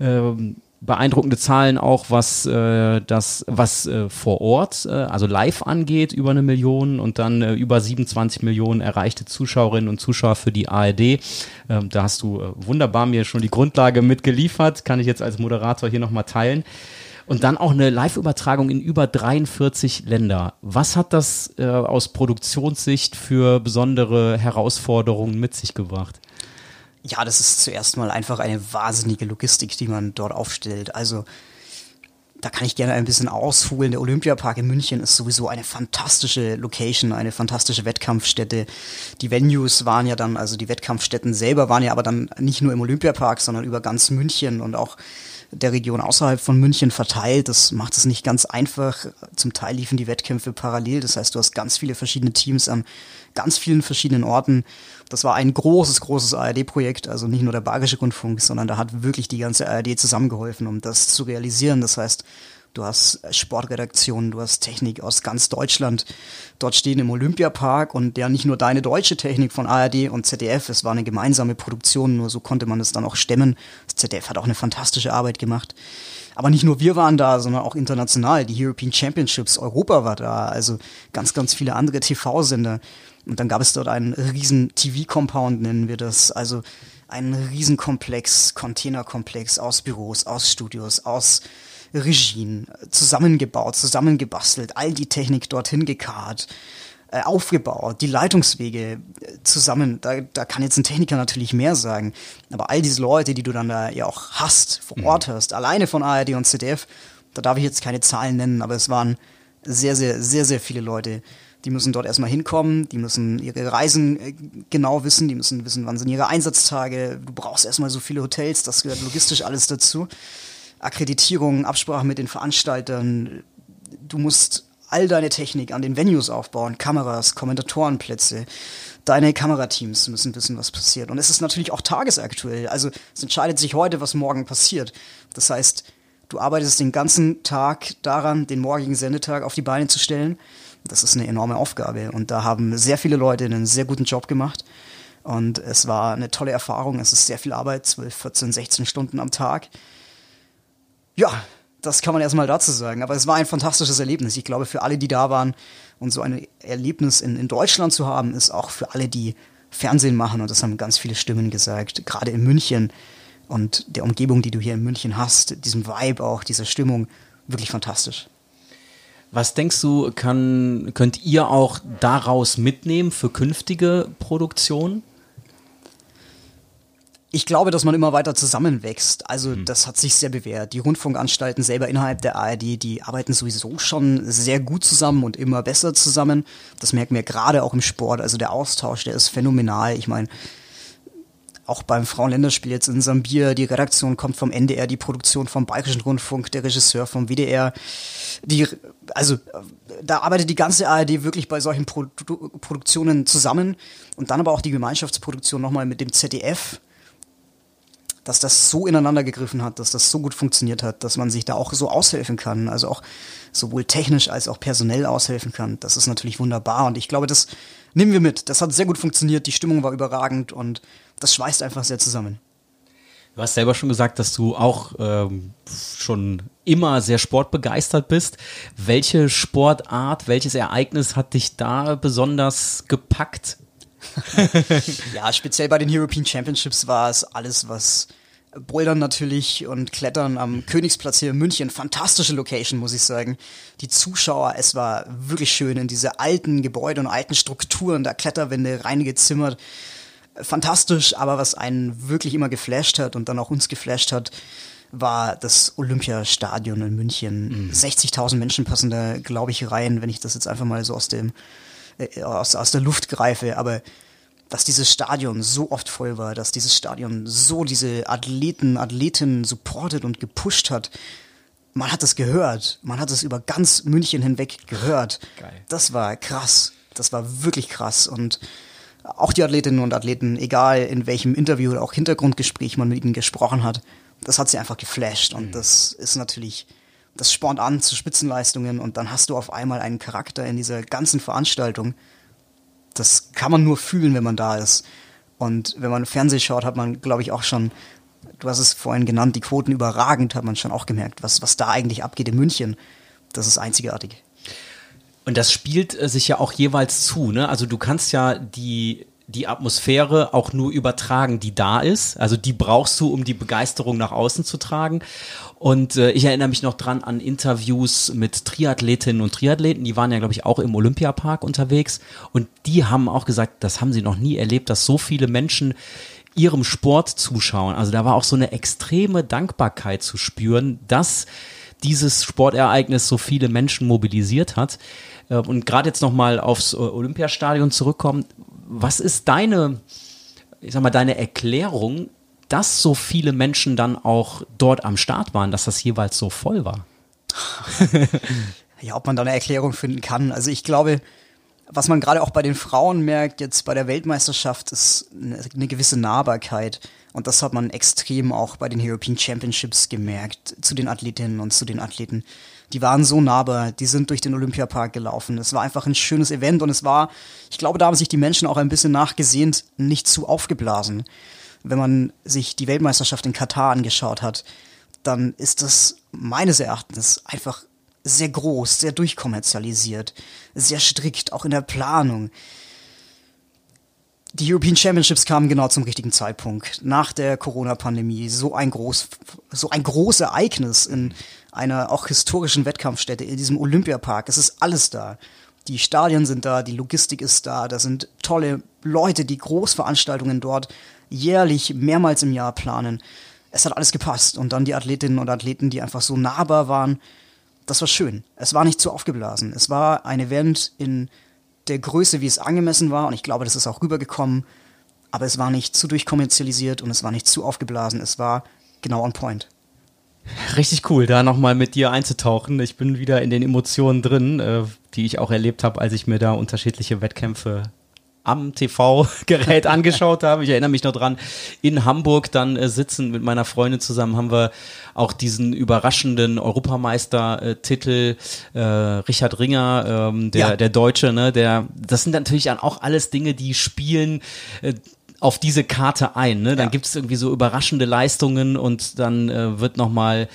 Ähm, beeindruckende Zahlen auch, was äh, das, was äh, vor Ort, äh, also live angeht, über eine Million und dann äh, über 27 Millionen erreichte Zuschauerinnen und Zuschauer für die ARD. Ähm, da hast du äh, wunderbar mir schon die Grundlage mitgeliefert, kann ich jetzt als Moderator hier nochmal teilen. Und dann auch eine Live-Übertragung in über 43 Länder. Was hat das äh, aus Produktionssicht für besondere Herausforderungen mit sich gebracht? Ja, das ist zuerst mal einfach eine wahnsinnige Logistik, die man dort aufstellt. Also da kann ich gerne ein bisschen ausholen. Der Olympiapark in München ist sowieso eine fantastische Location, eine fantastische Wettkampfstätte. Die Venues waren ja dann, also die Wettkampfstätten selber waren ja aber dann nicht nur im Olympiapark, sondern über ganz München und auch der Region außerhalb von München verteilt. Das macht es nicht ganz einfach. Zum Teil liefen die Wettkämpfe parallel. Das heißt, du hast ganz viele verschiedene Teams an ganz vielen verschiedenen Orten. Das war ein großes, großes ARD-Projekt, also nicht nur der Bayerische Rundfunk, sondern da hat wirklich die ganze ARD zusammengeholfen, um das zu realisieren. Das heißt, du hast Sportredaktionen, du hast Technik aus ganz Deutschland dort stehen im Olympiapark und ja nicht nur deine deutsche Technik von ARD und ZDF, es war eine gemeinsame Produktion, nur so konnte man es dann auch stemmen. Das ZDF hat auch eine fantastische Arbeit gemacht. Aber nicht nur wir waren da, sondern auch international. Die European Championships, Europa war da, also ganz, ganz viele andere TV-Sender. Und dann gab es dort einen riesen TV-Compound, nennen wir das. Also einen Riesenkomplex, Containerkomplex aus Büros, aus Studios, aus Regien, zusammengebaut, zusammengebastelt, all die Technik dorthin gekarrt, äh, aufgebaut, die Leitungswege äh, zusammen. Da, da kann jetzt ein Techniker natürlich mehr sagen. Aber all diese Leute, die du dann da ja auch hast, vor mhm. Ort hast, alleine von ARD und ZDF, da darf ich jetzt keine Zahlen nennen, aber es waren sehr, sehr, sehr, sehr viele Leute, die müssen dort erstmal hinkommen, die müssen ihre Reisen äh, genau wissen, die müssen wissen, wann sind ihre Einsatztage. Du brauchst erstmal so viele Hotels, das gehört logistisch alles dazu. Akkreditierung, Absprache mit den Veranstaltern. Du musst all deine Technik an den Venues aufbauen, Kameras, Kommentatorenplätze. Deine Kamerateams müssen wissen, was passiert. Und es ist natürlich auch tagesaktuell. Also es entscheidet sich heute, was morgen passiert. Das heißt, du arbeitest den ganzen Tag daran, den morgigen Sendetag auf die Beine zu stellen das ist eine enorme Aufgabe. Und da haben sehr viele Leute einen sehr guten Job gemacht. Und es war eine tolle Erfahrung. Es ist sehr viel Arbeit, 12, 14, 16 Stunden am Tag. Ja, das kann man erstmal dazu sagen. Aber es war ein fantastisches Erlebnis. Ich glaube, für alle, die da waren und so ein Erlebnis in, in Deutschland zu haben, ist auch für alle, die Fernsehen machen, und das haben ganz viele Stimmen gesagt, gerade in München und der Umgebung, die du hier in München hast, diesem Vibe auch, dieser Stimmung, wirklich fantastisch. Was denkst du, kann, könnt ihr auch daraus mitnehmen für künftige Produktionen? Ich glaube, dass man immer weiter zusammenwächst. Also mhm. das hat sich sehr bewährt. Die Rundfunkanstalten selber innerhalb der ARD, die arbeiten sowieso schon sehr gut zusammen und immer besser zusammen. Das merken wir gerade auch im Sport. Also der Austausch, der ist phänomenal. Ich meine, auch beim Frauenländerspiel jetzt in Sambia, die Redaktion kommt vom NDR, die Produktion vom Bayerischen Rundfunk, der Regisseur vom WDR. Die, also da arbeitet die ganze ARD wirklich bei solchen Pro Produktionen zusammen und dann aber auch die Gemeinschaftsproduktion nochmal mit dem ZDF, dass das so ineinander gegriffen hat, dass das so gut funktioniert hat, dass man sich da auch so aushelfen kann, also auch sowohl technisch als auch personell aushelfen kann. Das ist natürlich wunderbar und ich glaube, das nehmen wir mit. Das hat sehr gut funktioniert, die Stimmung war überragend und das schweißt einfach sehr zusammen. Du hast selber schon gesagt, dass du auch ähm, schon immer sehr sportbegeistert bist. Welche Sportart, welches Ereignis hat dich da besonders gepackt? ja, speziell bei den European Championships war es alles, was Bouldern natürlich und Klettern am Königsplatz hier in München. Fantastische Location, muss ich sagen. Die Zuschauer, es war wirklich schön in diese alten Gebäude und alten Strukturen der Kletterwände reingezimmert. Fantastisch, aber was einen wirklich immer geflasht hat und dann auch uns geflasht hat, war das Olympiastadion in München. Mhm. 60.000 Menschen passen da, glaube ich, rein, wenn ich das jetzt einfach mal so aus dem äh, aus, aus der Luft greife. Aber dass dieses Stadion so oft voll war, dass dieses Stadion so diese Athleten, Athletinnen supportet und gepusht hat. Man hat es gehört. Man hat es über ganz München hinweg gehört. Geil. Das war krass. Das war wirklich krass. Und auch die Athletinnen und Athleten, egal in welchem Interview oder auch Hintergrundgespräch man mit ihnen gesprochen hat, das hat sie einfach geflasht. Und mhm. das ist natürlich, das spornt an zu Spitzenleistungen. Und dann hast du auf einmal einen Charakter in dieser ganzen Veranstaltung, das kann man nur fühlen, wenn man da ist. Und wenn man Fernsehen schaut, hat man, glaube ich, auch schon, du hast es vorhin genannt, die Quoten überragend, hat man schon auch gemerkt, was, was da eigentlich abgeht in München. Das ist einzigartig. Und das spielt äh, sich ja auch jeweils zu, ne? Also du kannst ja die die Atmosphäre auch nur übertragen, die da ist. Also die brauchst du, um die Begeisterung nach außen zu tragen. Und äh, ich erinnere mich noch dran an Interviews mit Triathletinnen und Triathleten, die waren ja, glaube ich, auch im Olympiapark unterwegs. Und die haben auch gesagt, das haben sie noch nie erlebt, dass so viele Menschen ihrem Sport zuschauen. Also da war auch so eine extreme Dankbarkeit zu spüren, dass dieses Sportereignis so viele Menschen mobilisiert hat. Äh, und gerade jetzt nochmal aufs Olympiastadion zurückkommen, was ist deine, ich sag mal, deine Erklärung, dass so viele Menschen dann auch dort am Start waren, dass das jeweils so voll war? ja, ob man da eine Erklärung finden kann. Also ich glaube, was man gerade auch bei den Frauen merkt, jetzt bei der Weltmeisterschaft, ist eine, gewisse Nahbarkeit. Und das hat man extrem auch bei den European Championships gemerkt, zu den Athletinnen und zu den Athleten die waren so nahbar, die sind durch den Olympiapark gelaufen. Es war einfach ein schönes Event und es war, ich glaube, da haben sich die Menschen auch ein bisschen nachgesehnt, nicht zu aufgeblasen. Wenn man sich die Weltmeisterschaft in Katar angeschaut hat, dann ist das meines Erachtens einfach sehr groß, sehr durchkommerzialisiert, sehr strikt, auch in der Planung. Die European Championships kamen genau zum richtigen Zeitpunkt, nach der Corona-Pandemie. So ein groß, so ein großes Ereignis in einer auch historischen Wettkampfstätte, in diesem Olympiapark. Es ist alles da. Die Stadien sind da, die Logistik ist da, da sind tolle Leute, die Großveranstaltungen dort jährlich mehrmals im Jahr planen. Es hat alles gepasst. Und dann die Athletinnen und Athleten, die einfach so nahbar waren. Das war schön. Es war nicht zu aufgeblasen. Es war ein Event in der Größe, wie es angemessen war. Und ich glaube, das ist auch rübergekommen. Aber es war nicht zu durchkommerzialisiert und es war nicht zu aufgeblasen. Es war genau on point. Richtig cool, da nochmal mit dir einzutauchen. Ich bin wieder in den Emotionen drin, äh, die ich auch erlebt habe, als ich mir da unterschiedliche Wettkämpfe am TV-Gerät angeschaut habe. Ich erinnere mich noch dran, in Hamburg dann äh, sitzen mit meiner Freundin zusammen haben wir auch diesen überraschenden Europameister-Titel äh, Richard Ringer, ähm, der, ja. der Deutsche, ne, der, das sind natürlich auch alles Dinge, die spielen, äh, auf diese Karte ein. Ne? Dann ja. gibt es irgendwie so überraschende Leistungen und dann äh, wird nochmal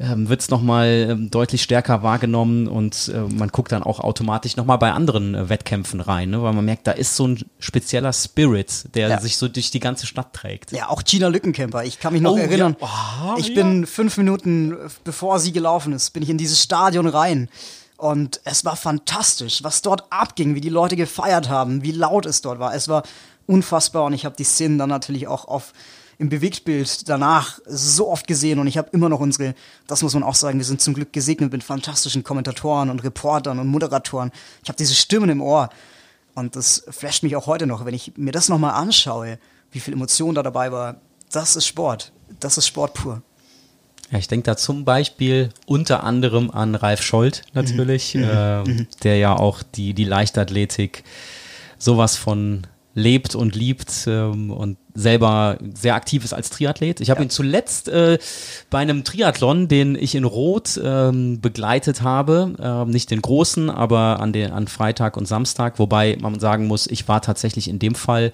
ähm, wird's nochmal ähm, deutlich stärker wahrgenommen und äh, man guckt dann auch automatisch nochmal bei anderen äh, Wettkämpfen rein, ne? weil man merkt, da ist so ein spezieller Spirit, der ja. sich so durch die ganze Stadt trägt. Ja, auch Gina Lückenkämper. Ich kann mich noch oh, erinnern, ja. oh, ich bin fünf Minuten äh, bevor sie gelaufen ist, bin ich in dieses Stadion rein. Und es war fantastisch, was dort abging, wie die Leute gefeiert haben, wie laut es dort war. Es war unfassbar und ich habe die Szenen dann natürlich auch auf im Bewegtbild danach so oft gesehen und ich habe immer noch unsere, das muss man auch sagen, wir sind zum Glück gesegnet mit fantastischen Kommentatoren und Reportern und Moderatoren. Ich habe diese Stimmen im Ohr und das flasht mich auch heute noch, wenn ich mir das nochmal anschaue, wie viel Emotion da dabei war. Das ist Sport. Das ist Sport pur. Ja, ich denke da zum Beispiel unter anderem an Ralf Scholz natürlich, mhm. Äh, mhm. der ja auch die, die Leichtathletik sowas von lebt und liebt ähm, und selber sehr aktiv ist als Triathlet. Ich habe ja. ihn zuletzt äh, bei einem Triathlon, den ich in Rot ähm, begleitet habe, ähm, nicht den großen, aber an, den, an Freitag und Samstag, wobei man sagen muss, ich war tatsächlich in dem Fall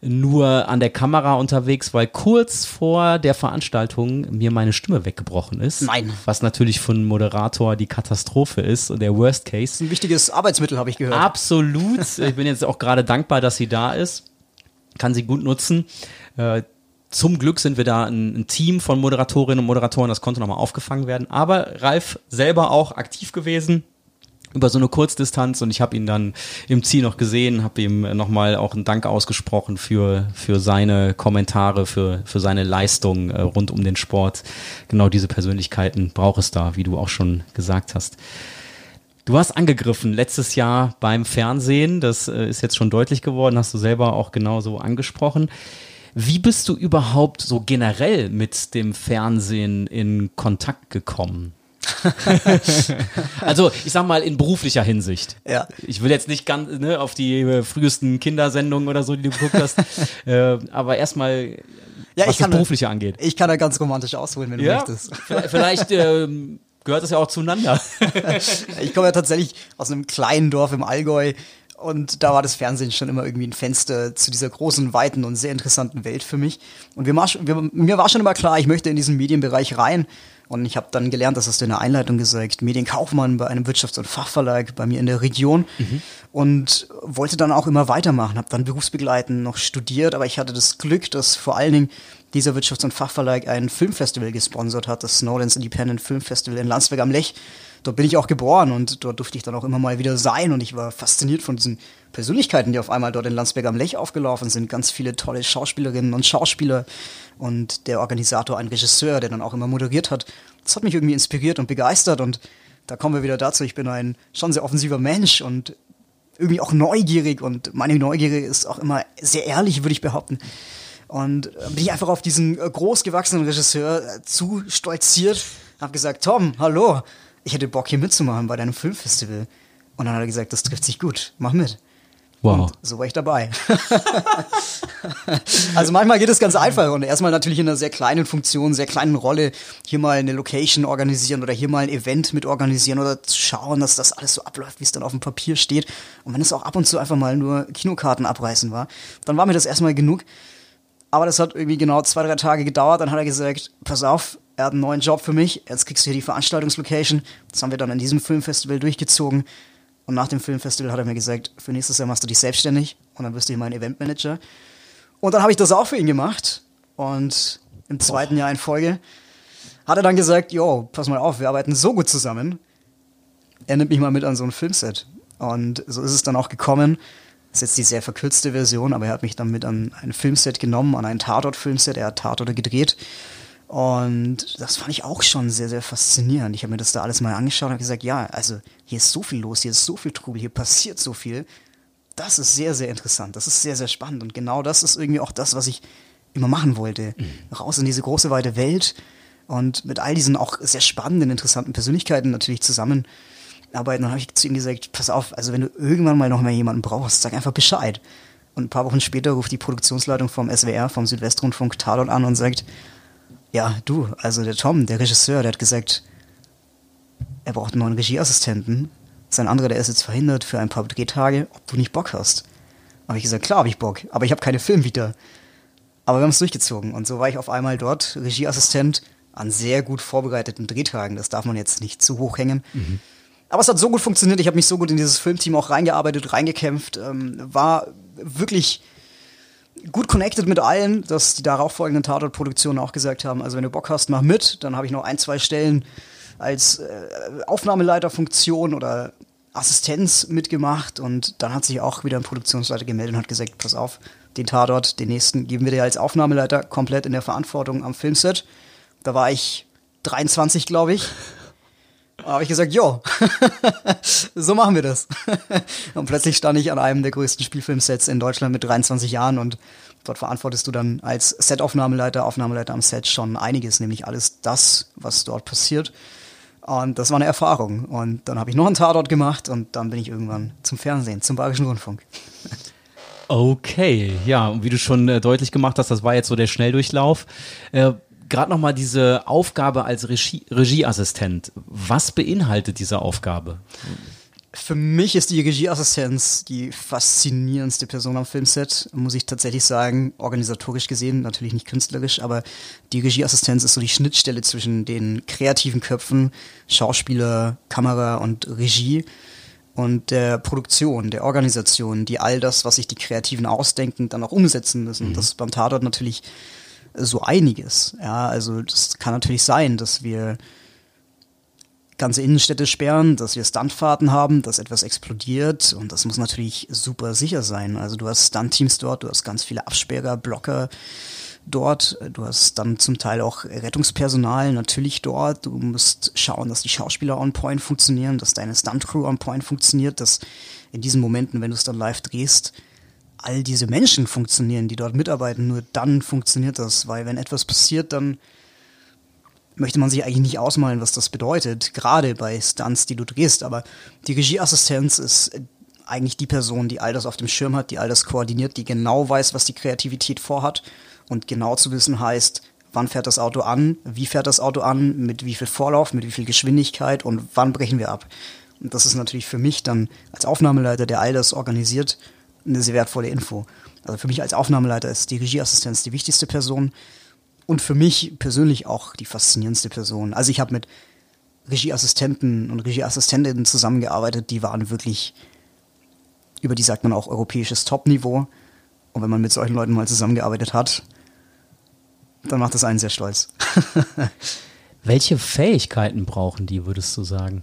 nur an der Kamera unterwegs, weil kurz vor der Veranstaltung mir meine Stimme weggebrochen ist. Nein. Was natürlich von Moderator die Katastrophe ist und der Worst Case. Ein wichtiges Arbeitsmittel, habe ich gehört. Absolut. Ich bin jetzt auch gerade dankbar, dass sie da ist. Kann sie gut nutzen. Äh, zum Glück sind wir da ein, ein, Team von Moderatorinnen und Moderatoren, das konnte nochmal aufgefangen werden. Aber Ralf selber auch aktiv gewesen über so eine Kurzdistanz und ich habe ihn dann im Ziel noch gesehen, habe ihm nochmal auch einen Dank ausgesprochen für, für seine Kommentare, für, für seine Leistung äh, rund um den Sport. Genau diese Persönlichkeiten braucht es da, wie du auch schon gesagt hast. Du hast angegriffen letztes Jahr beim Fernsehen, das äh, ist jetzt schon deutlich geworden, hast du selber auch genauso angesprochen. Wie bist du überhaupt so generell mit dem Fernsehen in Kontakt gekommen? also ich sag mal in beruflicher Hinsicht. Ja. Ich will jetzt nicht ganz ne, auf die äh, frühesten Kindersendungen oder so, die du geguckt hast, äh, aber erstmal ja, was ich kann das berufliche angeht. Ich kann da ganz romantisch ausholen, wenn du ja, möchtest. Vielleicht ähm, gehört das ja auch zueinander. ich komme ja tatsächlich aus einem kleinen Dorf im Allgäu und da war das Fernsehen schon immer irgendwie ein Fenster zu dieser großen, weiten und sehr interessanten Welt für mich. Und wir, wir, mir war schon immer klar, ich möchte in diesen Medienbereich rein. Und ich habe dann gelernt, das hast du in der Einleitung gesagt, Medienkaufmann bei einem Wirtschafts- und Fachverlag bei mir in der Region mhm. und wollte dann auch immer weitermachen, habe dann berufsbegleitend noch studiert, aber ich hatte das Glück, dass vor allen Dingen dieser Wirtschafts- und Fachverlag ein Filmfestival gesponsert hat, das Snowlands Independent Film Festival in Landsberg am Lech dort bin ich auch geboren und dort durfte ich dann auch immer mal wieder sein und ich war fasziniert von diesen Persönlichkeiten, die auf einmal dort in Landsberg am Lech aufgelaufen sind. Ganz viele tolle Schauspielerinnen und Schauspieler und der Organisator, ein Regisseur, der dann auch immer moderiert hat. Das hat mich irgendwie inspiriert und begeistert und da kommen wir wieder dazu. Ich bin ein schon sehr offensiver Mensch und irgendwie auch neugierig und meine Neugier ist auch immer sehr ehrlich, würde ich behaupten. Und bin ich einfach auf diesen großgewachsenen Regisseur zu stolziert, habe gesagt, Tom, hallo, ich hätte Bock hier mitzumachen bei deinem Filmfestival. Und dann hat er gesagt, das trifft sich gut, mach mit. Wow. Und so war ich dabei. also manchmal geht es ganz einfach und erstmal natürlich in einer sehr kleinen Funktion, sehr kleinen Rolle, hier mal eine Location organisieren oder hier mal ein Event mit organisieren oder zu schauen, dass das alles so abläuft, wie es dann auf dem Papier steht. Und wenn es auch ab und zu einfach mal nur Kinokarten abreißen war, dann war mir das erstmal genug. Aber das hat irgendwie genau zwei, drei Tage gedauert. Dann hat er gesagt, pass auf, er hat einen neuen Job für mich, jetzt kriegst du hier die Veranstaltungslocation. Das haben wir dann an diesem Filmfestival durchgezogen. Und nach dem Filmfestival hat er mir gesagt, für nächstes Jahr machst du dich selbstständig und dann wirst du hier mein Eventmanager. Und dann habe ich das auch für ihn gemacht. Und im zweiten Jahr in Folge hat er dann gesagt, jo, pass mal auf, wir arbeiten so gut zusammen. Er nimmt mich mal mit an so ein Filmset. Und so ist es dann auch gekommen. Das ist jetzt die sehr verkürzte Version, aber er hat mich dann mit an ein Filmset genommen, an ein Tatort-Filmset. Er hat Tatorte gedreht. Und das fand ich auch schon sehr, sehr faszinierend. Ich habe mir das da alles mal angeschaut und gesagt, ja, also hier ist so viel los, hier ist so viel Trubel, hier passiert so viel. Das ist sehr, sehr interessant, das ist sehr, sehr spannend. Und genau das ist irgendwie auch das, was ich immer machen wollte. Mhm. Raus in diese große, weite Welt und mit all diesen auch sehr spannenden, interessanten Persönlichkeiten natürlich zusammenarbeiten. Und dann habe ich zu ihm gesagt, pass auf, also wenn du irgendwann mal noch mal jemanden brauchst, sag einfach Bescheid. Und ein paar Wochen später ruft die Produktionsleitung vom SWR, vom Südwestrundfunk Talon an und sagt, ja, du, also der Tom, der Regisseur, der hat gesagt, er braucht einen neuen Regieassistenten. Sein anderer, der ist jetzt verhindert für ein paar Drehtage, ob du nicht Bock hast. Habe ich gesagt, klar habe ich Bock, aber ich habe keine Filmvita. Aber wir haben es durchgezogen und so war ich auf einmal dort Regieassistent an sehr gut vorbereiteten Drehtagen. Das darf man jetzt nicht zu hoch hängen. Mhm. Aber es hat so gut funktioniert, ich habe mich so gut in dieses Filmteam auch reingearbeitet, reingekämpft, ähm, war wirklich gut connected mit allen, dass die darauffolgenden Tatort-Produktionen auch gesagt haben, also wenn du Bock hast, mach mit. Dann habe ich noch ein, zwei Stellen als äh, Aufnahmeleiterfunktion oder Assistenz mitgemacht und dann hat sich auch wieder ein Produktionsleiter gemeldet und hat gesagt, pass auf, den Tatort, den nächsten geben wir dir als Aufnahmeleiter komplett in der Verantwortung am Filmset. Da war ich 23, glaube ich. Habe ich gesagt, jo, so machen wir das. und plötzlich stand ich an einem der größten Spielfilmsets in Deutschland mit 23 Jahren und dort verantwortest du dann als Set-Aufnahmeleiter, Aufnahmeleiter am Set schon einiges, nämlich alles das, was dort passiert. Und das war eine Erfahrung. Und dann habe ich noch einen Tatort gemacht und dann bin ich irgendwann zum Fernsehen, zum Bayerischen Rundfunk. Okay, ja, und wie du schon äh, deutlich gemacht hast, das war jetzt so der Schnelldurchlauf. Äh, gerade noch mal diese Aufgabe als Regie, Regieassistent. Was beinhaltet diese Aufgabe? Für mich ist die Regieassistenz die faszinierendste Person am Filmset, muss ich tatsächlich sagen, organisatorisch gesehen, natürlich nicht künstlerisch, aber die Regieassistenz ist so die Schnittstelle zwischen den kreativen Köpfen, Schauspieler, Kamera und Regie und der Produktion, der Organisation, die all das, was sich die Kreativen ausdenken, dann auch umsetzen müssen. Mhm. Das ist beim Tatort natürlich so einiges. Ja, also das kann natürlich sein, dass wir ganze Innenstädte sperren, dass wir Stuntfahrten haben, dass etwas explodiert und das muss natürlich super sicher sein. Also du hast Stunt-Teams dort, du hast ganz viele Absperrer, Blocker dort, du hast dann zum Teil auch Rettungspersonal natürlich dort, du musst schauen, dass die Schauspieler on point funktionieren, dass deine Stunt-Crew on point funktioniert, dass in diesen Momenten, wenn du es dann live drehst, all diese Menschen funktionieren, die dort mitarbeiten, nur dann funktioniert das, weil wenn etwas passiert, dann möchte man sich eigentlich nicht ausmalen, was das bedeutet, gerade bei Stunts, die du drehst. Aber die Regieassistenz ist eigentlich die Person, die all das auf dem Schirm hat, die all das koordiniert, die genau weiß, was die Kreativität vorhat. Und genau zu wissen heißt, wann fährt das Auto an, wie fährt das Auto an, mit wie viel Vorlauf, mit wie viel Geschwindigkeit und wann brechen wir ab. Und das ist natürlich für mich dann als Aufnahmeleiter, der all das organisiert, eine sehr wertvolle Info. Also für mich als Aufnahmeleiter ist die Regieassistenz die wichtigste Person und für mich persönlich auch die faszinierendste Person. Also ich habe mit Regieassistenten und Regieassistentinnen zusammengearbeitet, die waren wirklich, über die sagt man auch europäisches Top-Niveau. Und wenn man mit solchen Leuten mal zusammengearbeitet hat, dann macht das einen sehr stolz. Welche Fähigkeiten brauchen die, würdest du sagen?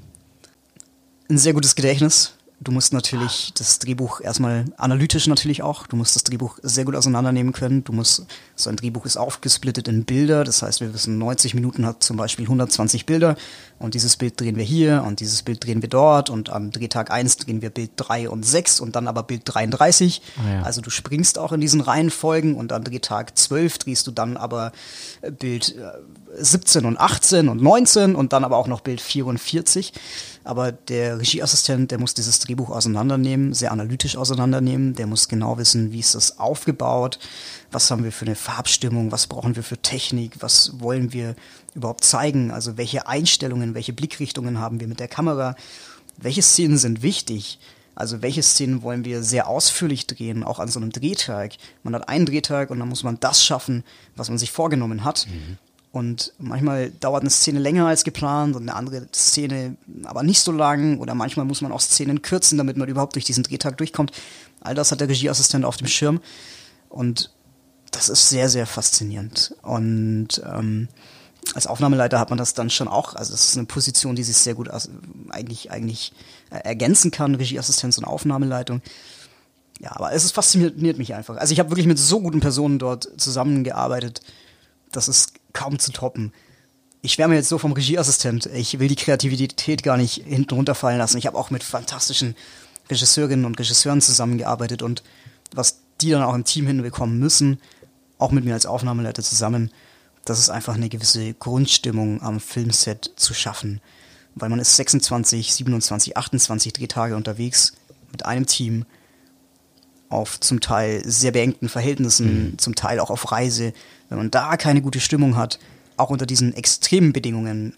Ein sehr gutes Gedächtnis, Du musst natürlich das Drehbuch erstmal analytisch natürlich auch. Du musst das Drehbuch sehr gut auseinandernehmen können. Du musst, so ein Drehbuch ist aufgesplittet in Bilder. Das heißt, wir wissen, 90 Minuten hat zum Beispiel 120 Bilder. Und dieses Bild drehen wir hier und dieses Bild drehen wir dort. Und an Drehtag 1 drehen wir Bild 3 und 6 und dann aber Bild 33. Ah, ja. Also du springst auch in diesen Reihenfolgen und an Drehtag 12 drehst du dann aber Bild 17 und 18 und 19 und dann aber auch noch Bild 44. Aber der Regieassistent, der muss dieses Drehbuch auseinandernehmen, sehr analytisch auseinandernehmen. Der muss genau wissen, wie ist das aufgebaut, was haben wir für eine Farbstimmung, was brauchen wir für Technik, was wollen wir überhaupt zeigen, also welche Einstellungen, welche Blickrichtungen haben wir mit der Kamera, welche Szenen sind wichtig. Also welche Szenen wollen wir sehr ausführlich drehen, auch an so einem Drehtag. Man hat einen Drehtag und dann muss man das schaffen, was man sich vorgenommen hat. Mhm. Und manchmal dauert eine Szene länger als geplant und eine andere Szene aber nicht so lang. Oder manchmal muss man auch Szenen kürzen, damit man überhaupt durch diesen Drehtag durchkommt. All das hat der Regieassistent auf dem Schirm. Und das ist sehr, sehr faszinierend. Und ähm, als Aufnahmeleiter hat man das dann schon auch. Also das ist eine Position, die sich sehr gut eigentlich, eigentlich äh, ergänzen kann, Regieassistenz und Aufnahmeleitung. Ja, aber es ist fasziniert mich einfach. Also ich habe wirklich mit so guten Personen dort zusammengearbeitet. Das ist kaum zu toppen. Ich schwärme jetzt so vom Regieassistent. Ich will die Kreativität gar nicht hinten runterfallen lassen. Ich habe auch mit fantastischen Regisseurinnen und Regisseuren zusammengearbeitet und was die dann auch im Team hinbekommen müssen, auch mit mir als Aufnahmeleiter zusammen, das ist einfach eine gewisse Grundstimmung am Filmset zu schaffen. Weil man ist 26, 27, 28 Drehtage unterwegs mit einem Team auf zum Teil sehr beengten Verhältnissen, mhm. zum Teil auch auf Reise. Wenn man da keine gute Stimmung hat, auch unter diesen extremen Bedingungen,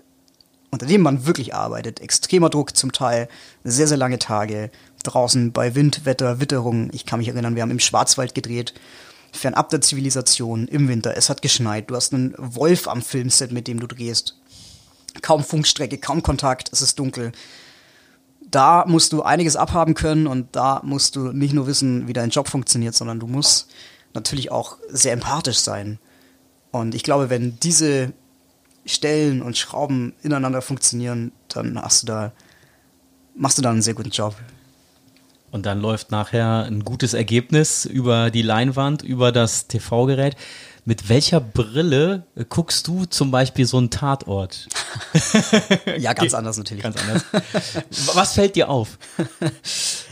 unter denen man wirklich arbeitet, extremer Druck zum Teil, sehr, sehr lange Tage, draußen bei Wind, Wetter, Witterung. Ich kann mich erinnern, wir haben im Schwarzwald gedreht, fernab der Zivilisation, im Winter. Es hat geschneit, du hast einen Wolf am Filmset, mit dem du drehst. Kaum Funkstrecke, kaum Kontakt, es ist dunkel da musst du einiges abhaben können und da musst du nicht nur wissen, wie dein Job funktioniert, sondern du musst natürlich auch sehr empathisch sein. Und ich glaube, wenn diese Stellen und Schrauben ineinander funktionieren, dann hast du da, machst du da einen sehr guten Job. Und dann läuft nachher ein gutes Ergebnis über die Leinwand, über das TV-Gerät. Mit welcher Brille guckst du zum Beispiel so einen Tatort? ja, ganz anders natürlich. Ganz anders. Was fällt dir auf?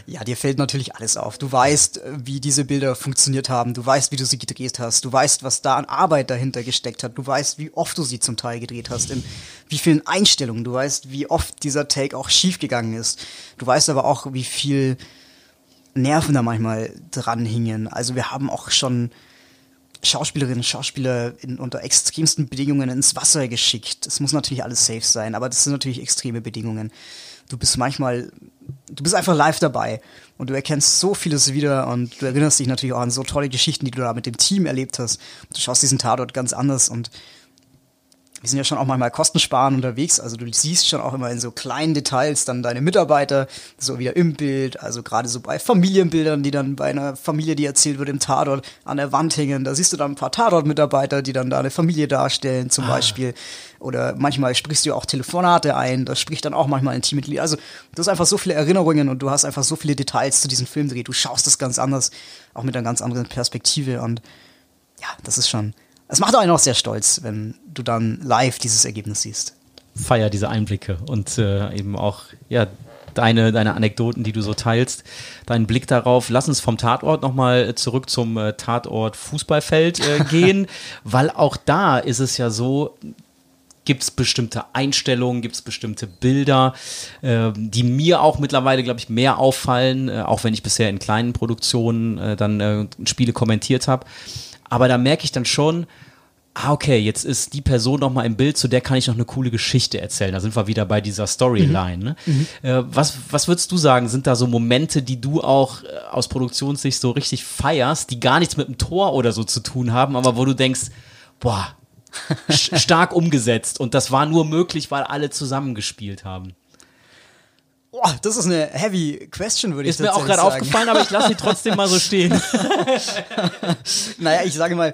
Ja, dir fällt natürlich alles auf. Du weißt, wie diese Bilder funktioniert haben. Du weißt, wie du sie gedreht hast. Du weißt, was da an Arbeit dahinter gesteckt hat. Du weißt, wie oft du sie zum Teil gedreht hast. In wie vielen Einstellungen. Du weißt, wie oft dieser Take auch schiefgegangen ist. Du weißt aber auch, wie viel Nerven da manchmal dran hingen. Also wir haben auch schon Schauspielerinnen und Schauspieler in, unter extremsten Bedingungen ins Wasser geschickt. Es muss natürlich alles safe sein, aber das sind natürlich extreme Bedingungen. Du bist manchmal du bist einfach live dabei und du erkennst so vieles wieder und du erinnerst dich natürlich auch an so tolle Geschichten, die du da mit dem Team erlebt hast. Du schaust diesen Tatort ganz anders und wir sind ja schon auch manchmal kostensparen unterwegs. Also du siehst schon auch immer in so kleinen Details dann deine Mitarbeiter so wieder im Bild. Also gerade so bei Familienbildern, die dann bei einer Familie, die erzählt wird, im Tatort an der Wand hängen. Da siehst du dann ein paar Tatort-Mitarbeiter, die dann da eine Familie darstellen zum ah. Beispiel. Oder manchmal sprichst du auch Telefonate ein. Das spricht dann auch manchmal ein Teammitglied. Also du hast einfach so viele Erinnerungen und du hast einfach so viele Details zu diesem Filmdreh. Du schaust das ganz anders, auch mit einer ganz anderen Perspektive. Und ja, das ist schon es macht einen auch sehr stolz, wenn du dann live dieses Ergebnis siehst. Feier diese Einblicke und äh, eben auch, ja, deine, deine Anekdoten, die du so teilst, deinen Blick darauf. Lass uns vom Tatort nochmal zurück zum äh, Tatort Fußballfeld äh, gehen, weil auch da ist es ja so, gibt es bestimmte Einstellungen, gibt es bestimmte Bilder, äh, die mir auch mittlerweile, glaube ich, mehr auffallen, äh, auch wenn ich bisher in kleinen Produktionen äh, dann äh, Spiele kommentiert habe. Aber da merke ich dann schon, ah, okay, jetzt ist die Person noch mal im Bild, zu der kann ich noch eine coole Geschichte erzählen. Da sind wir wieder bei dieser Storyline. Ne? Mhm. Äh, was, was würdest du sagen, sind da so Momente, die du auch äh, aus Produktionssicht so richtig feierst, die gar nichts mit dem Tor oder so zu tun haben, aber wo du denkst, boah, stark umgesetzt und das war nur möglich, weil alle zusammengespielt haben? Boah, das ist eine heavy question, würde ich sagen. Ist mir auch gerade aufgefallen, aber ich lasse sie trotzdem mal so stehen. naja, ich sage mal,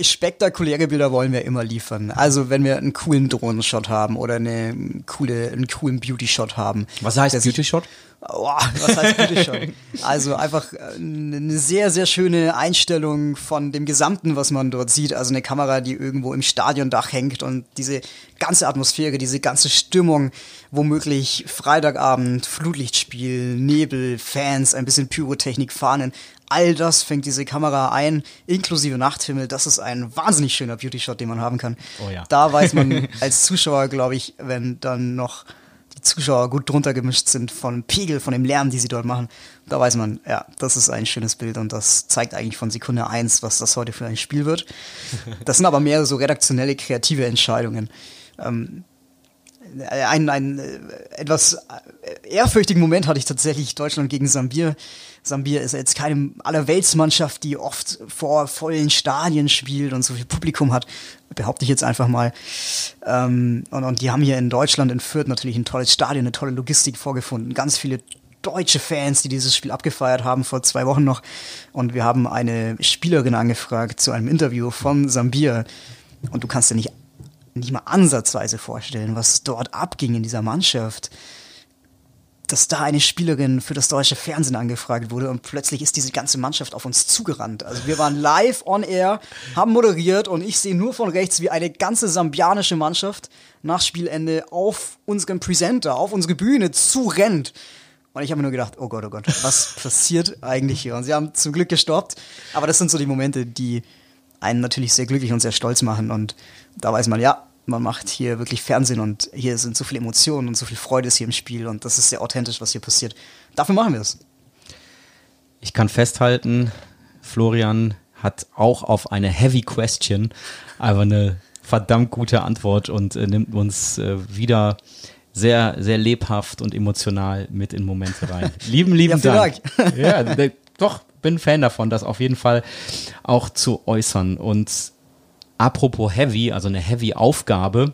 spektakuläre Bilder wollen wir immer liefern. Also wenn wir einen coolen Drohnenshot haben oder eine coole, einen coolen Beauty-Shot haben. Was heißt Beauty-Shot? Oh, was heißt bitte schon? Also einfach äh, eine sehr, sehr schöne Einstellung von dem Gesamten, was man dort sieht. Also eine Kamera, die irgendwo im Stadiondach hängt und diese ganze Atmosphäre, diese ganze Stimmung, womöglich Freitagabend, Flutlichtspiel, Nebel, Fans, ein bisschen Pyrotechnik, Fahnen. All das fängt diese Kamera ein, inklusive Nachthimmel. Das ist ein wahnsinnig schöner Beauty-Shot, den man haben kann. Oh ja. Da weiß man als Zuschauer, glaube ich, wenn dann noch Zuschauer gut drunter gemischt sind von Pegel, von dem Lärm, die sie dort machen. Da weiß man, ja, das ist ein schönes Bild und das zeigt eigentlich von Sekunde eins, was das heute für ein Spiel wird. Das sind aber mehr so redaktionelle, kreative Entscheidungen. Ähm, einen, einen äh, etwas ehrfürchtigen Moment hatte ich tatsächlich Deutschland gegen Sambir. Sambir ist jetzt keine Allerweltsmannschaft, die oft vor vollen Stadien spielt und so viel Publikum hat, behaupte ich jetzt einfach mal. Ähm, und, und die haben hier in Deutschland, in Fürth natürlich ein tolles Stadion, eine tolle Logistik vorgefunden. Ganz viele deutsche Fans, die dieses Spiel abgefeiert haben vor zwei Wochen noch. Und wir haben eine Spielerin angefragt zu einem Interview von Sambir. Und du kannst dir nicht, nicht mal ansatzweise vorstellen, was dort abging in dieser Mannschaft dass da eine Spielerin für das deutsche Fernsehen angefragt wurde und plötzlich ist diese ganze Mannschaft auf uns zugerannt. Also wir waren live on air, haben moderiert und ich sehe nur von rechts, wie eine ganze sambianische Mannschaft nach Spielende auf unseren Presenter, auf unsere Bühne zurennt. Und ich habe mir nur gedacht, oh Gott, oh Gott, was passiert eigentlich hier? Und sie haben zum Glück gestoppt. Aber das sind so die Momente, die einen natürlich sehr glücklich und sehr stolz machen. Und da weiß man, ja, man macht hier wirklich Fernsehen und hier sind so viele Emotionen und so viel Freude ist hier im Spiel und das ist sehr authentisch, was hier passiert. Dafür machen wir es. Ich kann festhalten, Florian hat auch auf eine Heavy Question aber eine verdammt gute Antwort und äh, nimmt uns äh, wieder sehr, sehr lebhaft und emotional mit in Momente rein. Lieben, lieben ja, Dank. Dank. ja, doch, bin Fan davon, das auf jeden Fall auch zu äußern. Und Apropos Heavy, also eine Heavy-Aufgabe,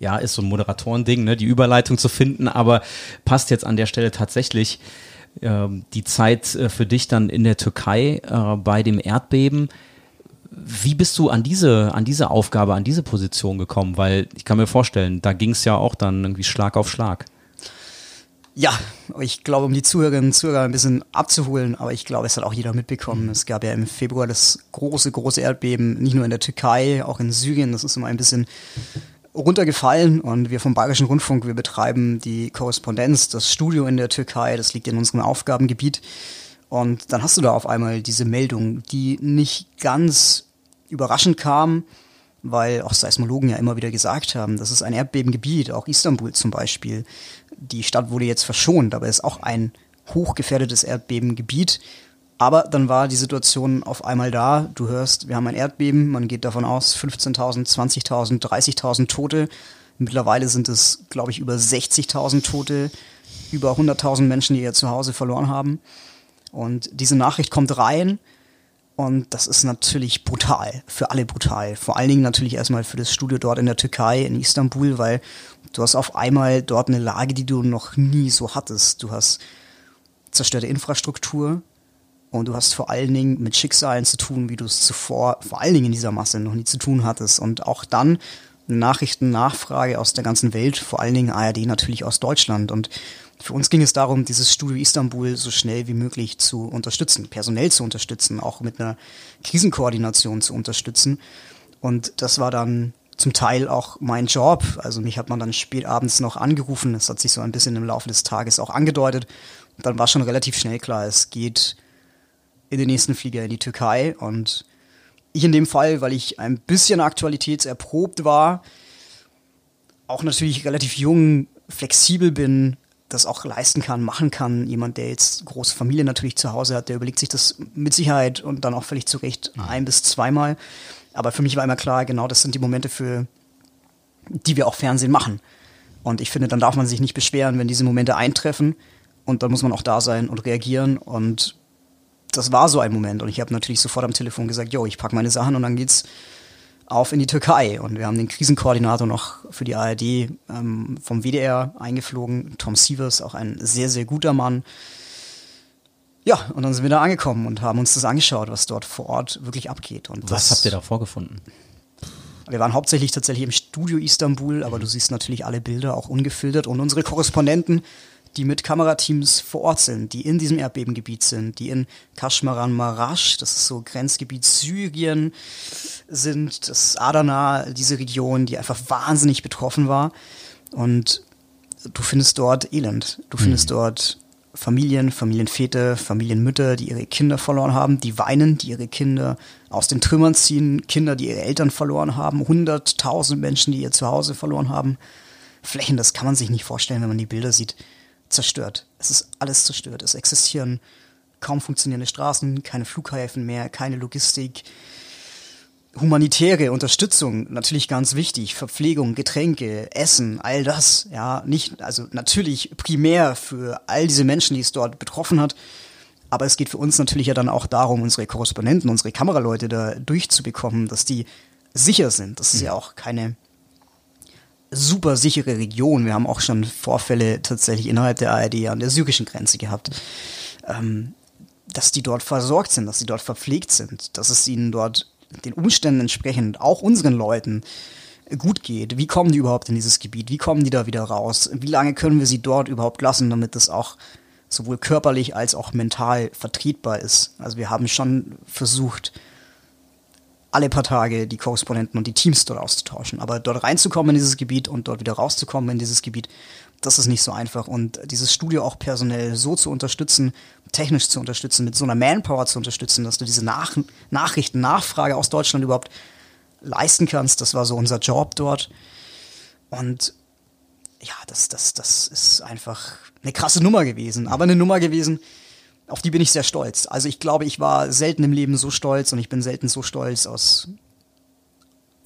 ja, ist so ein Moderatoren-Ding, ne, die Überleitung zu finden, aber passt jetzt an der Stelle tatsächlich äh, die Zeit äh, für dich dann in der Türkei äh, bei dem Erdbeben. Wie bist du an diese, an diese Aufgabe, an diese Position gekommen? Weil ich kann mir vorstellen, da ging es ja auch dann irgendwie Schlag auf Schlag. Ja, ich glaube, um die Zuhörerinnen und Zuhörer ein bisschen abzuholen, aber ich glaube, es hat auch jeder mitbekommen. Es gab ja im Februar das große, große Erdbeben, nicht nur in der Türkei, auch in Syrien. Das ist immer ein bisschen runtergefallen und wir vom Bayerischen Rundfunk, wir betreiben die Korrespondenz, das Studio in der Türkei, das liegt in unserem Aufgabengebiet. Und dann hast du da auf einmal diese Meldung, die nicht ganz überraschend kam, weil auch Seismologen ja immer wieder gesagt haben, das ist ein Erdbebengebiet, auch Istanbul zum Beispiel. Die Stadt wurde jetzt verschont, aber es ist auch ein hochgefährdetes Erdbebengebiet. Aber dann war die Situation auf einmal da. Du hörst, wir haben ein Erdbeben, man geht davon aus, 15.000, 20.000, 30.000 Tote. Mittlerweile sind es, glaube ich, über 60.000 Tote. über 100.000 Menschen, die ihr Zuhause verloren haben. Und diese Nachricht kommt rein und das ist natürlich brutal, für alle brutal. Vor allen Dingen natürlich erstmal für das Studio dort in der Türkei, in Istanbul, weil du hast auf einmal dort eine Lage, die du noch nie so hattest. Du hast zerstörte Infrastruktur und du hast vor allen Dingen mit Schicksalen zu tun, wie du es zuvor, vor allen Dingen in dieser Masse noch nie zu tun hattest. Und auch dann Nachrichtennachfrage aus der ganzen Welt, vor allen Dingen ARD natürlich aus Deutschland. Und für uns ging es darum, dieses Studio Istanbul so schnell wie möglich zu unterstützen, personell zu unterstützen, auch mit einer Krisenkoordination zu unterstützen. Und das war dann zum Teil auch mein Job. Also mich hat man dann spät abends noch angerufen. Das hat sich so ein bisschen im Laufe des Tages auch angedeutet. Und dann war schon relativ schnell klar, es geht in den nächsten Flieger in die Türkei. Und ich in dem Fall, weil ich ein bisschen aktualitätserprobt war, auch natürlich relativ jung, flexibel bin, das auch leisten kann, machen kann. Jemand, der jetzt große Familie natürlich zu Hause hat, der überlegt sich das mit Sicherheit und dann auch völlig zurecht ein bis zweimal. Aber für mich war immer klar, genau das sind die Momente, für die wir auch Fernsehen machen. Und ich finde, dann darf man sich nicht beschweren, wenn diese Momente eintreffen. Und dann muss man auch da sein und reagieren. Und das war so ein Moment. Und ich habe natürlich sofort am Telefon gesagt, yo, ich packe meine Sachen und dann geht's auf in die Türkei. Und wir haben den Krisenkoordinator noch für die ARD ähm, vom WDR eingeflogen. Tom Sievers, auch ein sehr, sehr guter Mann. Ja, und dann sind wir da angekommen und haben uns das angeschaut, was dort vor Ort wirklich abgeht. Und was habt ihr da vorgefunden? Wir waren hauptsächlich tatsächlich im Studio Istanbul, aber du siehst natürlich alle Bilder auch ungefiltert und unsere Korrespondenten, die mit Kamerateams vor Ort sind, die in diesem Erdbebengebiet sind, die in Kashmaran Marash, das ist so Grenzgebiet Syrien, sind, das ist Adana, diese Region, die einfach wahnsinnig betroffen war. Und du findest dort Elend. Du findest mhm. dort Familien, Familienväter, Familienmütter, die ihre Kinder verloren haben, die weinen, die ihre Kinder aus den Trümmern ziehen, Kinder, die ihre Eltern verloren haben, hunderttausend Menschen, die ihr Zuhause verloren haben. Flächen, das kann man sich nicht vorstellen, wenn man die Bilder sieht. Zerstört. Es ist alles zerstört. Es existieren kaum funktionierende Straßen, keine Flughäfen mehr, keine Logistik, humanitäre Unterstützung natürlich ganz wichtig, Verpflegung, Getränke, Essen, all das, ja, nicht, also natürlich primär für all diese Menschen, die es dort betroffen hat, aber es geht für uns natürlich ja dann auch darum, unsere Korrespondenten, unsere Kameraleute da durchzubekommen, dass die sicher sind. Das ist ja auch keine super sichere Region. Wir haben auch schon Vorfälle tatsächlich innerhalb der ARD an der syrischen Grenze gehabt. Ähm, dass die dort versorgt sind, dass sie dort verpflegt sind, dass es ihnen dort den Umständen entsprechend, auch unseren Leuten, gut geht. Wie kommen die überhaupt in dieses Gebiet? Wie kommen die da wieder raus? Wie lange können wir sie dort überhaupt lassen, damit das auch sowohl körperlich als auch mental vertretbar ist? Also wir haben schon versucht, alle paar Tage die Korrespondenten und die Teams dort auszutauschen. Aber dort reinzukommen in dieses Gebiet und dort wieder rauszukommen in dieses Gebiet, das ist nicht so einfach. Und dieses Studio auch personell so zu unterstützen, technisch zu unterstützen, mit so einer Manpower zu unterstützen, dass du diese Nach Nachrichten, Nachfrage aus Deutschland überhaupt leisten kannst, das war so unser Job dort. Und ja, das, das, das ist einfach eine krasse Nummer gewesen, aber eine Nummer gewesen, auf die bin ich sehr stolz. Also ich glaube, ich war selten im Leben so stolz und ich bin selten so stolz aus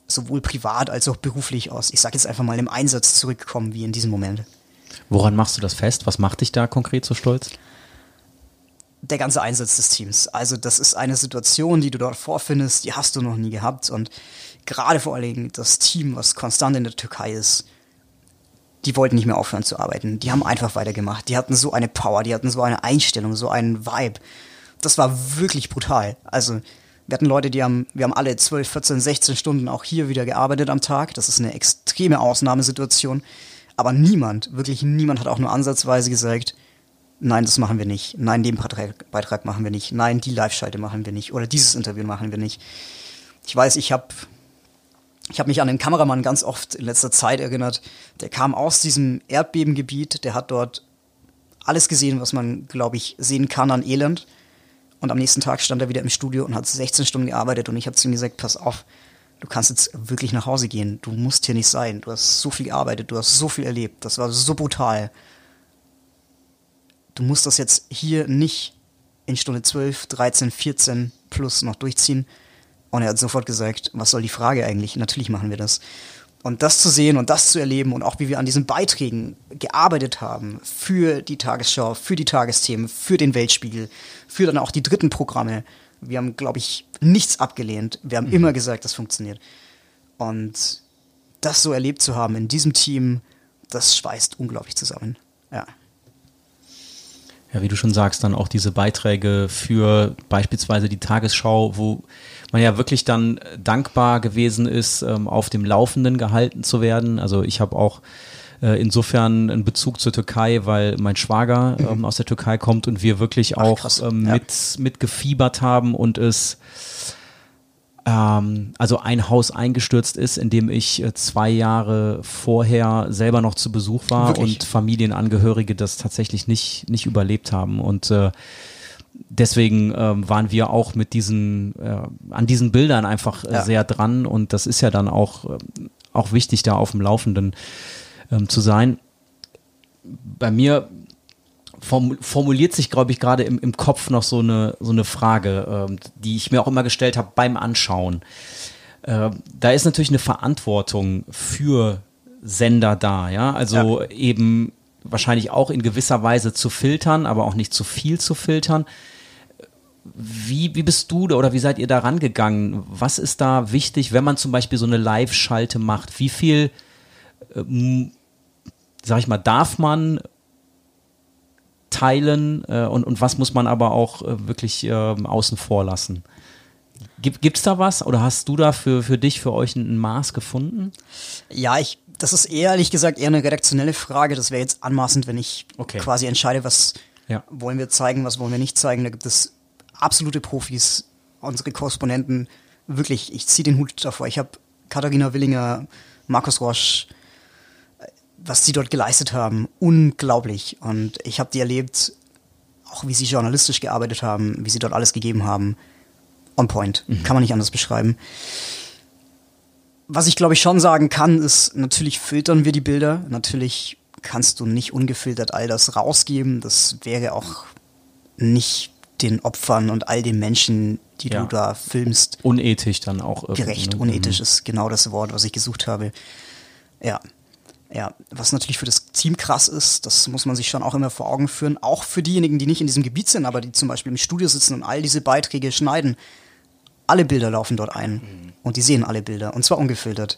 sowohl privat als auch beruflich aus, ich sag jetzt einfach mal im Einsatz zurückkommen wie in diesem Moment. Woran machst du das fest? Was macht dich da konkret so stolz? Der ganze Einsatz des Teams. Also das ist eine Situation, die du dort vorfindest, die hast du noch nie gehabt. Und gerade vor allen Dingen das Team, was konstant in der Türkei ist, die wollten nicht mehr aufhören zu arbeiten. Die haben einfach weitergemacht. Die hatten so eine Power, die hatten so eine Einstellung, so einen Vibe. Das war wirklich brutal. Also wir hatten Leute, die haben, wir haben alle 12, 14, 16 Stunden auch hier wieder gearbeitet am Tag. Das ist eine extreme Ausnahmesituation. Aber niemand, wirklich niemand hat auch nur ansatzweise gesagt, nein, das machen wir nicht. Nein, den Beitrag machen wir nicht. Nein, die Live-Schalte machen wir nicht. Oder dieses Interview machen wir nicht. Ich weiß, ich habe ich hab mich an den Kameramann ganz oft in letzter Zeit erinnert. Der kam aus diesem Erdbebengebiet, der hat dort alles gesehen, was man, glaube ich, sehen kann an Elend. Und am nächsten Tag stand er wieder im Studio und hat 16 Stunden gearbeitet und ich habe zu ihm gesagt, pass auf, du kannst jetzt wirklich nach Hause gehen. Du musst hier nicht sein. Du hast so viel gearbeitet, du hast so viel erlebt. Das war so brutal. Du musst das jetzt hier nicht in Stunde 12, 13, 14 plus noch durchziehen. Und er hat sofort gesagt, was soll die Frage eigentlich? Natürlich machen wir das. Und das zu sehen und das zu erleben und auch wie wir an diesen Beiträgen gearbeitet haben für die Tagesschau, für die Tagesthemen, für den Weltspiegel, für dann auch die dritten Programme. Wir haben, glaube ich, nichts abgelehnt. Wir haben mhm. immer gesagt, das funktioniert. Und das so erlebt zu haben in diesem Team, das schweißt unglaublich zusammen. Ja. Ja, wie du schon sagst, dann auch diese Beiträge für beispielsweise die Tagesschau, wo man ja wirklich dann dankbar gewesen ist, ähm, auf dem Laufenden gehalten zu werden. Also ich habe auch äh, insofern einen Bezug zur Türkei, weil mein Schwager mhm. ähm, aus der Türkei kommt und wir wirklich Ach, auch ähm, ja. mit, mitgefiebert haben und es ähm, also ein Haus eingestürzt ist, in dem ich äh, zwei Jahre vorher selber noch zu Besuch war Wirklich? und Familienangehörige das tatsächlich nicht, nicht überlebt haben. Und äh, deswegen ähm, waren wir auch mit diesen, äh, an diesen Bildern einfach äh, ja. sehr dran und das ist ja dann auch, äh, auch wichtig, da auf dem Laufenden ähm, zu sein. Bei mir formuliert sich, glaube ich, gerade im, im Kopf noch so eine, so eine Frage, ähm, die ich mir auch immer gestellt habe beim Anschauen. Äh, da ist natürlich eine Verantwortung für Sender da, ja. Also ja. eben wahrscheinlich auch in gewisser Weise zu filtern, aber auch nicht zu viel zu filtern. Wie, wie bist du oder wie seid ihr da rangegangen? Was ist da wichtig, wenn man zum Beispiel so eine Live-Schalte macht? Wie viel, äh, sag ich mal, darf man teilen äh, und, und was muss man aber auch äh, wirklich äh, außen vor lassen? Gibt es da was oder hast du da für, für dich, für euch ein, ein Maß gefunden? Ja, ich, das ist ehrlich gesagt eher eine redaktionelle Frage. Das wäre jetzt anmaßend, wenn ich okay. quasi entscheide, was ja. wollen wir zeigen, was wollen wir nicht zeigen. Da gibt es absolute Profis, unsere Korrespondenten. Wirklich, ich ziehe den Hut davor. Ich habe Katharina Willinger, Markus Roche, was sie dort geleistet haben, unglaublich. Und ich habe die erlebt, auch wie sie journalistisch gearbeitet haben, wie sie dort alles gegeben haben. On point. Mhm. Kann man nicht anders beschreiben. Was ich glaube ich schon sagen kann, ist, natürlich filtern wir die Bilder. Natürlich kannst du nicht ungefiltert all das rausgeben. Das wäre auch nicht den Opfern und all den Menschen, die ja. du da filmst. Unethisch dann auch. Gerecht, ne? unethisch mhm. ist genau das Wort, was ich gesucht habe. Ja. Ja, was natürlich für das Team krass ist, das muss man sich schon auch immer vor Augen führen. Auch für diejenigen, die nicht in diesem Gebiet sind, aber die zum Beispiel im Studio sitzen und all diese Beiträge schneiden. Alle Bilder laufen dort ein mhm. und die sehen alle Bilder und zwar ungefiltert.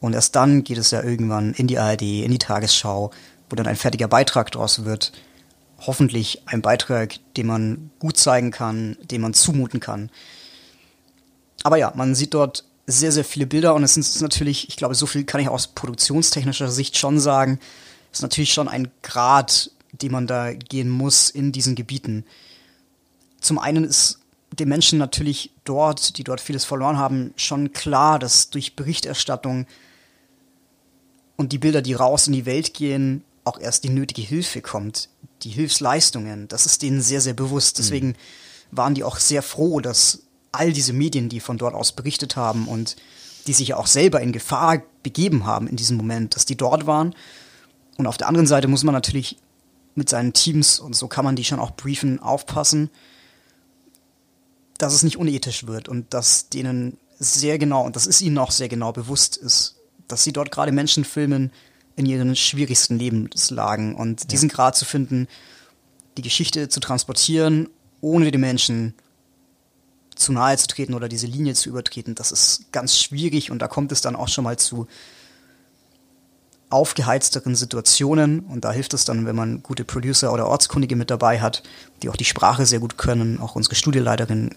Und erst dann geht es ja irgendwann in die ARD, in die Tagesschau, wo dann ein fertiger Beitrag draus wird. Hoffentlich ein Beitrag, den man gut zeigen kann, den man zumuten kann. Aber ja, man sieht dort sehr, sehr viele Bilder und es sind natürlich, ich glaube, so viel kann ich aus produktionstechnischer Sicht schon sagen, ist natürlich schon ein Grad, den man da gehen muss in diesen Gebieten. Zum einen ist den Menschen natürlich dort, die dort vieles verloren haben, schon klar, dass durch Berichterstattung und die Bilder, die raus in die Welt gehen, auch erst die nötige Hilfe kommt. Die Hilfsleistungen, das ist denen sehr, sehr bewusst. Deswegen mhm. waren die auch sehr froh, dass all diese Medien, die von dort aus berichtet haben und die sich ja auch selber in Gefahr begeben haben in diesem Moment, dass die dort waren. Und auf der anderen Seite muss man natürlich mit seinen Teams, und so kann man die schon auch briefen, aufpassen, dass es nicht unethisch wird und dass denen sehr genau, und das ist ihnen auch sehr genau bewusst ist, dass sie dort gerade Menschen filmen in ihren schwierigsten Lebenslagen und ja. diesen Grad zu finden, die Geschichte zu transportieren, ohne die Menschen zu nahe zu treten oder diese Linie zu übertreten, das ist ganz schwierig und da kommt es dann auch schon mal zu aufgeheizteren Situationen und da hilft es dann, wenn man gute Producer oder Ortskundige mit dabei hat, die auch die Sprache sehr gut können. Auch unsere Studieleiterin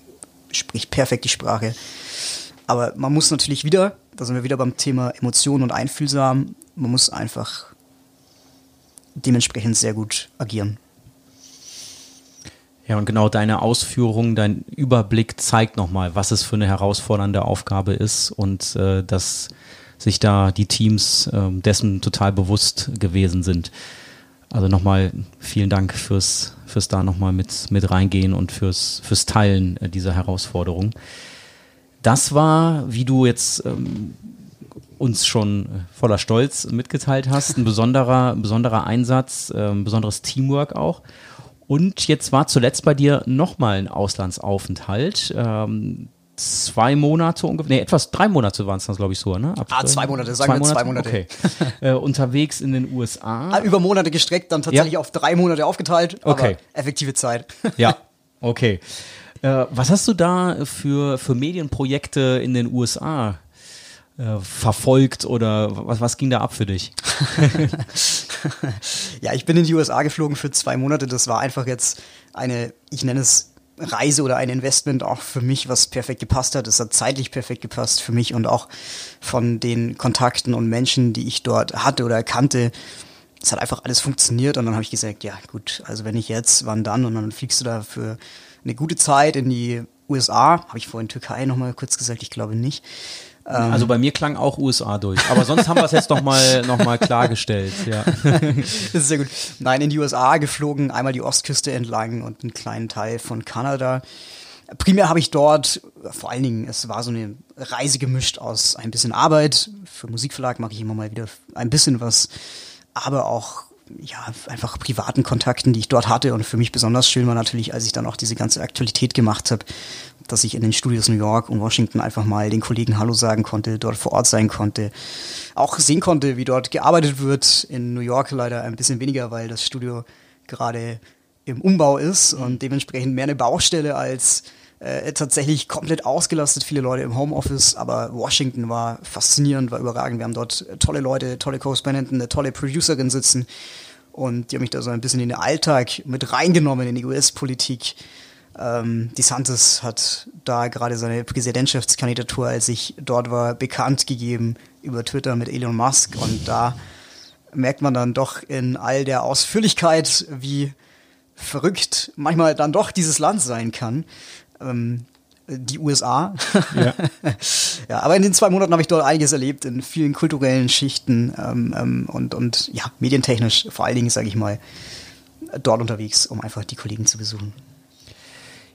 spricht perfekt die Sprache. Aber man muss natürlich wieder, da sind wir wieder beim Thema Emotionen und Einfühlsam, man muss einfach dementsprechend sehr gut agieren. Ja, und genau deine Ausführung, dein Überblick zeigt nochmal, was es für eine herausfordernde Aufgabe ist und äh, dass sich da die Teams äh, dessen total bewusst gewesen sind. Also nochmal vielen Dank fürs, fürs da nochmal mit, mit reingehen und fürs, fürs Teilen äh, dieser Herausforderung. Das war, wie du jetzt ähm, uns schon voller Stolz mitgeteilt hast, ein besonderer, besonderer Einsatz, äh, ein besonderes Teamwork auch. Und jetzt war zuletzt bei dir nochmal ein Auslandsaufenthalt. Ähm, zwei Monate ungefähr, nee, etwas, drei Monate waren es dann, glaube ich, so, ne? Ab, ah, zwei Monate, sagen zwei wir zwei Monate. Okay. äh, unterwegs in den USA. Ah, über Monate gestreckt, dann tatsächlich ja. auf drei Monate aufgeteilt, okay. effektive Zeit. ja, okay. Äh, was hast du da für, für Medienprojekte in den USA äh, verfolgt oder was, was ging da ab für dich? ja, ich bin in die USA geflogen für zwei Monate. Das war einfach jetzt eine, ich nenne es Reise oder ein Investment auch für mich, was perfekt gepasst hat. Es hat zeitlich perfekt gepasst für mich und auch von den Kontakten und Menschen, die ich dort hatte oder kannte. Es hat einfach alles funktioniert und dann habe ich gesagt, ja gut, also wenn ich jetzt, wann dann? Und dann fliegst du da für eine gute Zeit in die USA. Habe ich vorhin Türkei nochmal kurz gesagt, ich glaube nicht. Ähm, also bei mir klang auch USA durch. Aber sonst haben wir es jetzt nochmal noch mal klargestellt. Ja. das ist sehr gut. Nein, in die USA geflogen, einmal die Ostküste entlang und einen kleinen Teil von Kanada. Primär habe ich dort, vor allen Dingen, es war so eine Reise gemischt aus ein bisschen Arbeit. Für Musikverlag mache ich immer mal wieder ein bisschen was, aber auch ja, einfach privaten Kontakten, die ich dort hatte. Und für mich besonders schön war natürlich, als ich dann auch diese ganze Aktualität gemacht habe, dass ich in den Studios New York und Washington einfach mal den Kollegen Hallo sagen konnte, dort vor Ort sein konnte, auch sehen konnte, wie dort gearbeitet wird. In New York leider ein bisschen weniger, weil das Studio gerade im Umbau ist und dementsprechend mehr eine Baustelle als äh, tatsächlich komplett ausgelastet, viele Leute im Homeoffice, aber Washington war faszinierend, war überragend. Wir haben dort tolle Leute, tolle Korrespondenten, eine tolle Producerin sitzen und die haben mich da so ein bisschen in den Alltag mit reingenommen, in die US-Politik. Ähm, DeSantis hat da gerade seine Präsidentschaftskandidatur, als ich dort war, bekannt gegeben über Twitter mit Elon Musk und da merkt man dann doch in all der Ausführlichkeit, wie verrückt manchmal dann doch dieses Land sein kann ähm, die USA. Ja. ja, aber in den zwei Monaten habe ich dort einiges erlebt, in vielen kulturellen Schichten ähm, ähm, und, und ja, medientechnisch vor allen Dingen, sage ich mal, dort unterwegs, um einfach die Kollegen zu besuchen.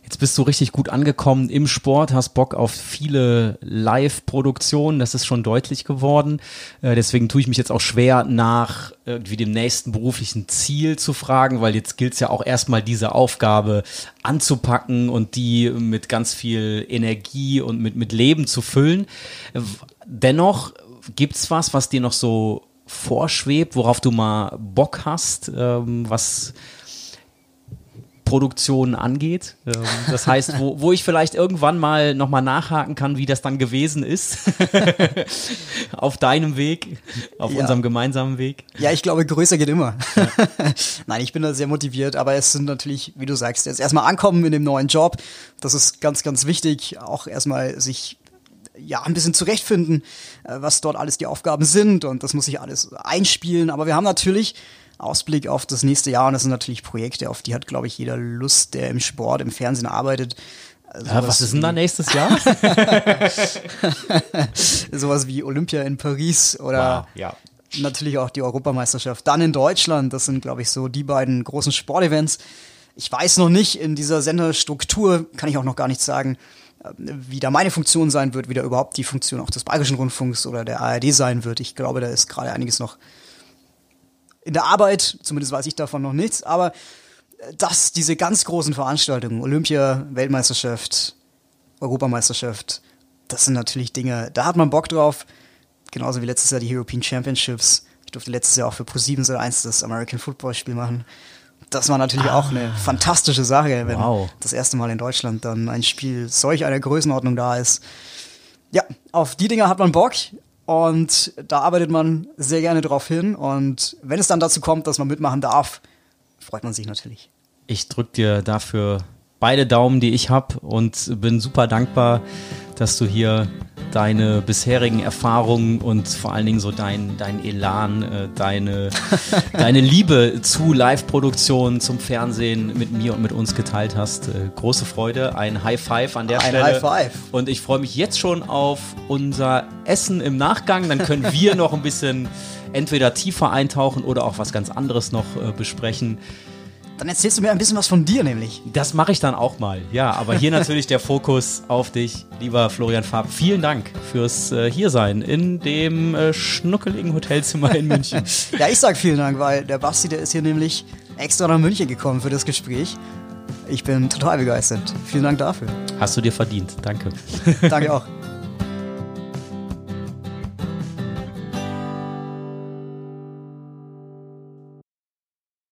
Jetzt bist du richtig gut angekommen im Sport, hast Bock auf viele Live-Produktionen, das ist schon deutlich geworden. Äh, deswegen tue ich mich jetzt auch schwer, nach irgendwie dem nächsten beruflichen Ziel zu fragen, weil jetzt gilt es ja auch erstmal diese Aufgabe anzupacken und die mit ganz viel Energie und mit, mit Leben zu füllen. Dennoch gibt's was, was dir noch so vorschwebt, worauf du mal Bock hast, ähm, was Produktionen angeht. Ähm, das heißt, wo, wo ich vielleicht irgendwann mal nochmal nachhaken kann, wie das dann gewesen ist. auf deinem Weg, auf ja. unserem gemeinsamen Weg. Ja, ich glaube, größer geht immer. Ja. Nein, ich bin da sehr motiviert, aber es sind natürlich, wie du sagst, jetzt erstmal ankommen in dem neuen Job. Das ist ganz, ganz wichtig. Auch erstmal sich ja, ein bisschen zurechtfinden, äh, was dort alles die Aufgaben sind und das muss sich alles einspielen. Aber wir haben natürlich Ausblick auf das nächste Jahr und das sind natürlich Projekte, auf die hat, glaube ich, jeder Lust, der im Sport, im Fernsehen arbeitet. Ja, was ist denn da nächstes Jahr? Sowas wie Olympia in Paris oder wow, ja. natürlich auch die Europameisterschaft. Dann in Deutschland, das sind, glaube ich, so die beiden großen Sportevents. Ich weiß noch nicht, in dieser Senderstruktur kann ich auch noch gar nichts sagen, äh, wie da meine Funktion sein wird, wie da überhaupt die Funktion auch des Bayerischen Rundfunks oder der ARD sein wird. Ich glaube, da ist gerade einiges noch in der Arbeit, zumindest weiß ich davon noch nichts, aber äh, dass diese ganz großen Veranstaltungen, Olympia, Weltmeisterschaft, Europameisterschaft, das sind natürlich Dinge, da hat man Bock drauf. Genauso wie letztes Jahr die European Championships. Ich durfte letztes Jahr auch für Pro7 1 das American Football Spiel machen. Das war natürlich ah. auch eine fantastische Sache, wenn wow. das erste Mal in Deutschland dann ein Spiel solch einer Größenordnung da ist. Ja, auf die Dinge hat man Bock. Und da arbeitet man sehr gerne drauf hin. Und wenn es dann dazu kommt, dass man mitmachen darf, freut man sich natürlich. Ich drücke dir dafür beide Daumen, die ich habe und bin super dankbar, dass du hier deine bisherigen Erfahrungen und vor allen Dingen so dein, dein Elan, äh, deine, deine Liebe zu Live-Produktionen, zum Fernsehen mit mir und mit uns geteilt hast. Äh, große Freude, ein High Five an der ein Stelle. Ein High Five. Und ich freue mich jetzt schon auf unser Essen im Nachgang. Dann können wir noch ein bisschen entweder tiefer eintauchen oder auch was ganz anderes noch äh, besprechen. Dann erzählst du mir ein bisschen was von dir nämlich. Das mache ich dann auch mal, ja. Aber hier natürlich der Fokus auf dich, lieber Florian Farb. Vielen Dank fürs äh, Hiersein in dem äh, schnuckeligen Hotelzimmer in München. ja, ich sag vielen Dank, weil der Basti, der ist hier nämlich extra nach München gekommen für das Gespräch. Ich bin total begeistert. Vielen Dank dafür. Hast du dir verdient. Danke. Danke auch.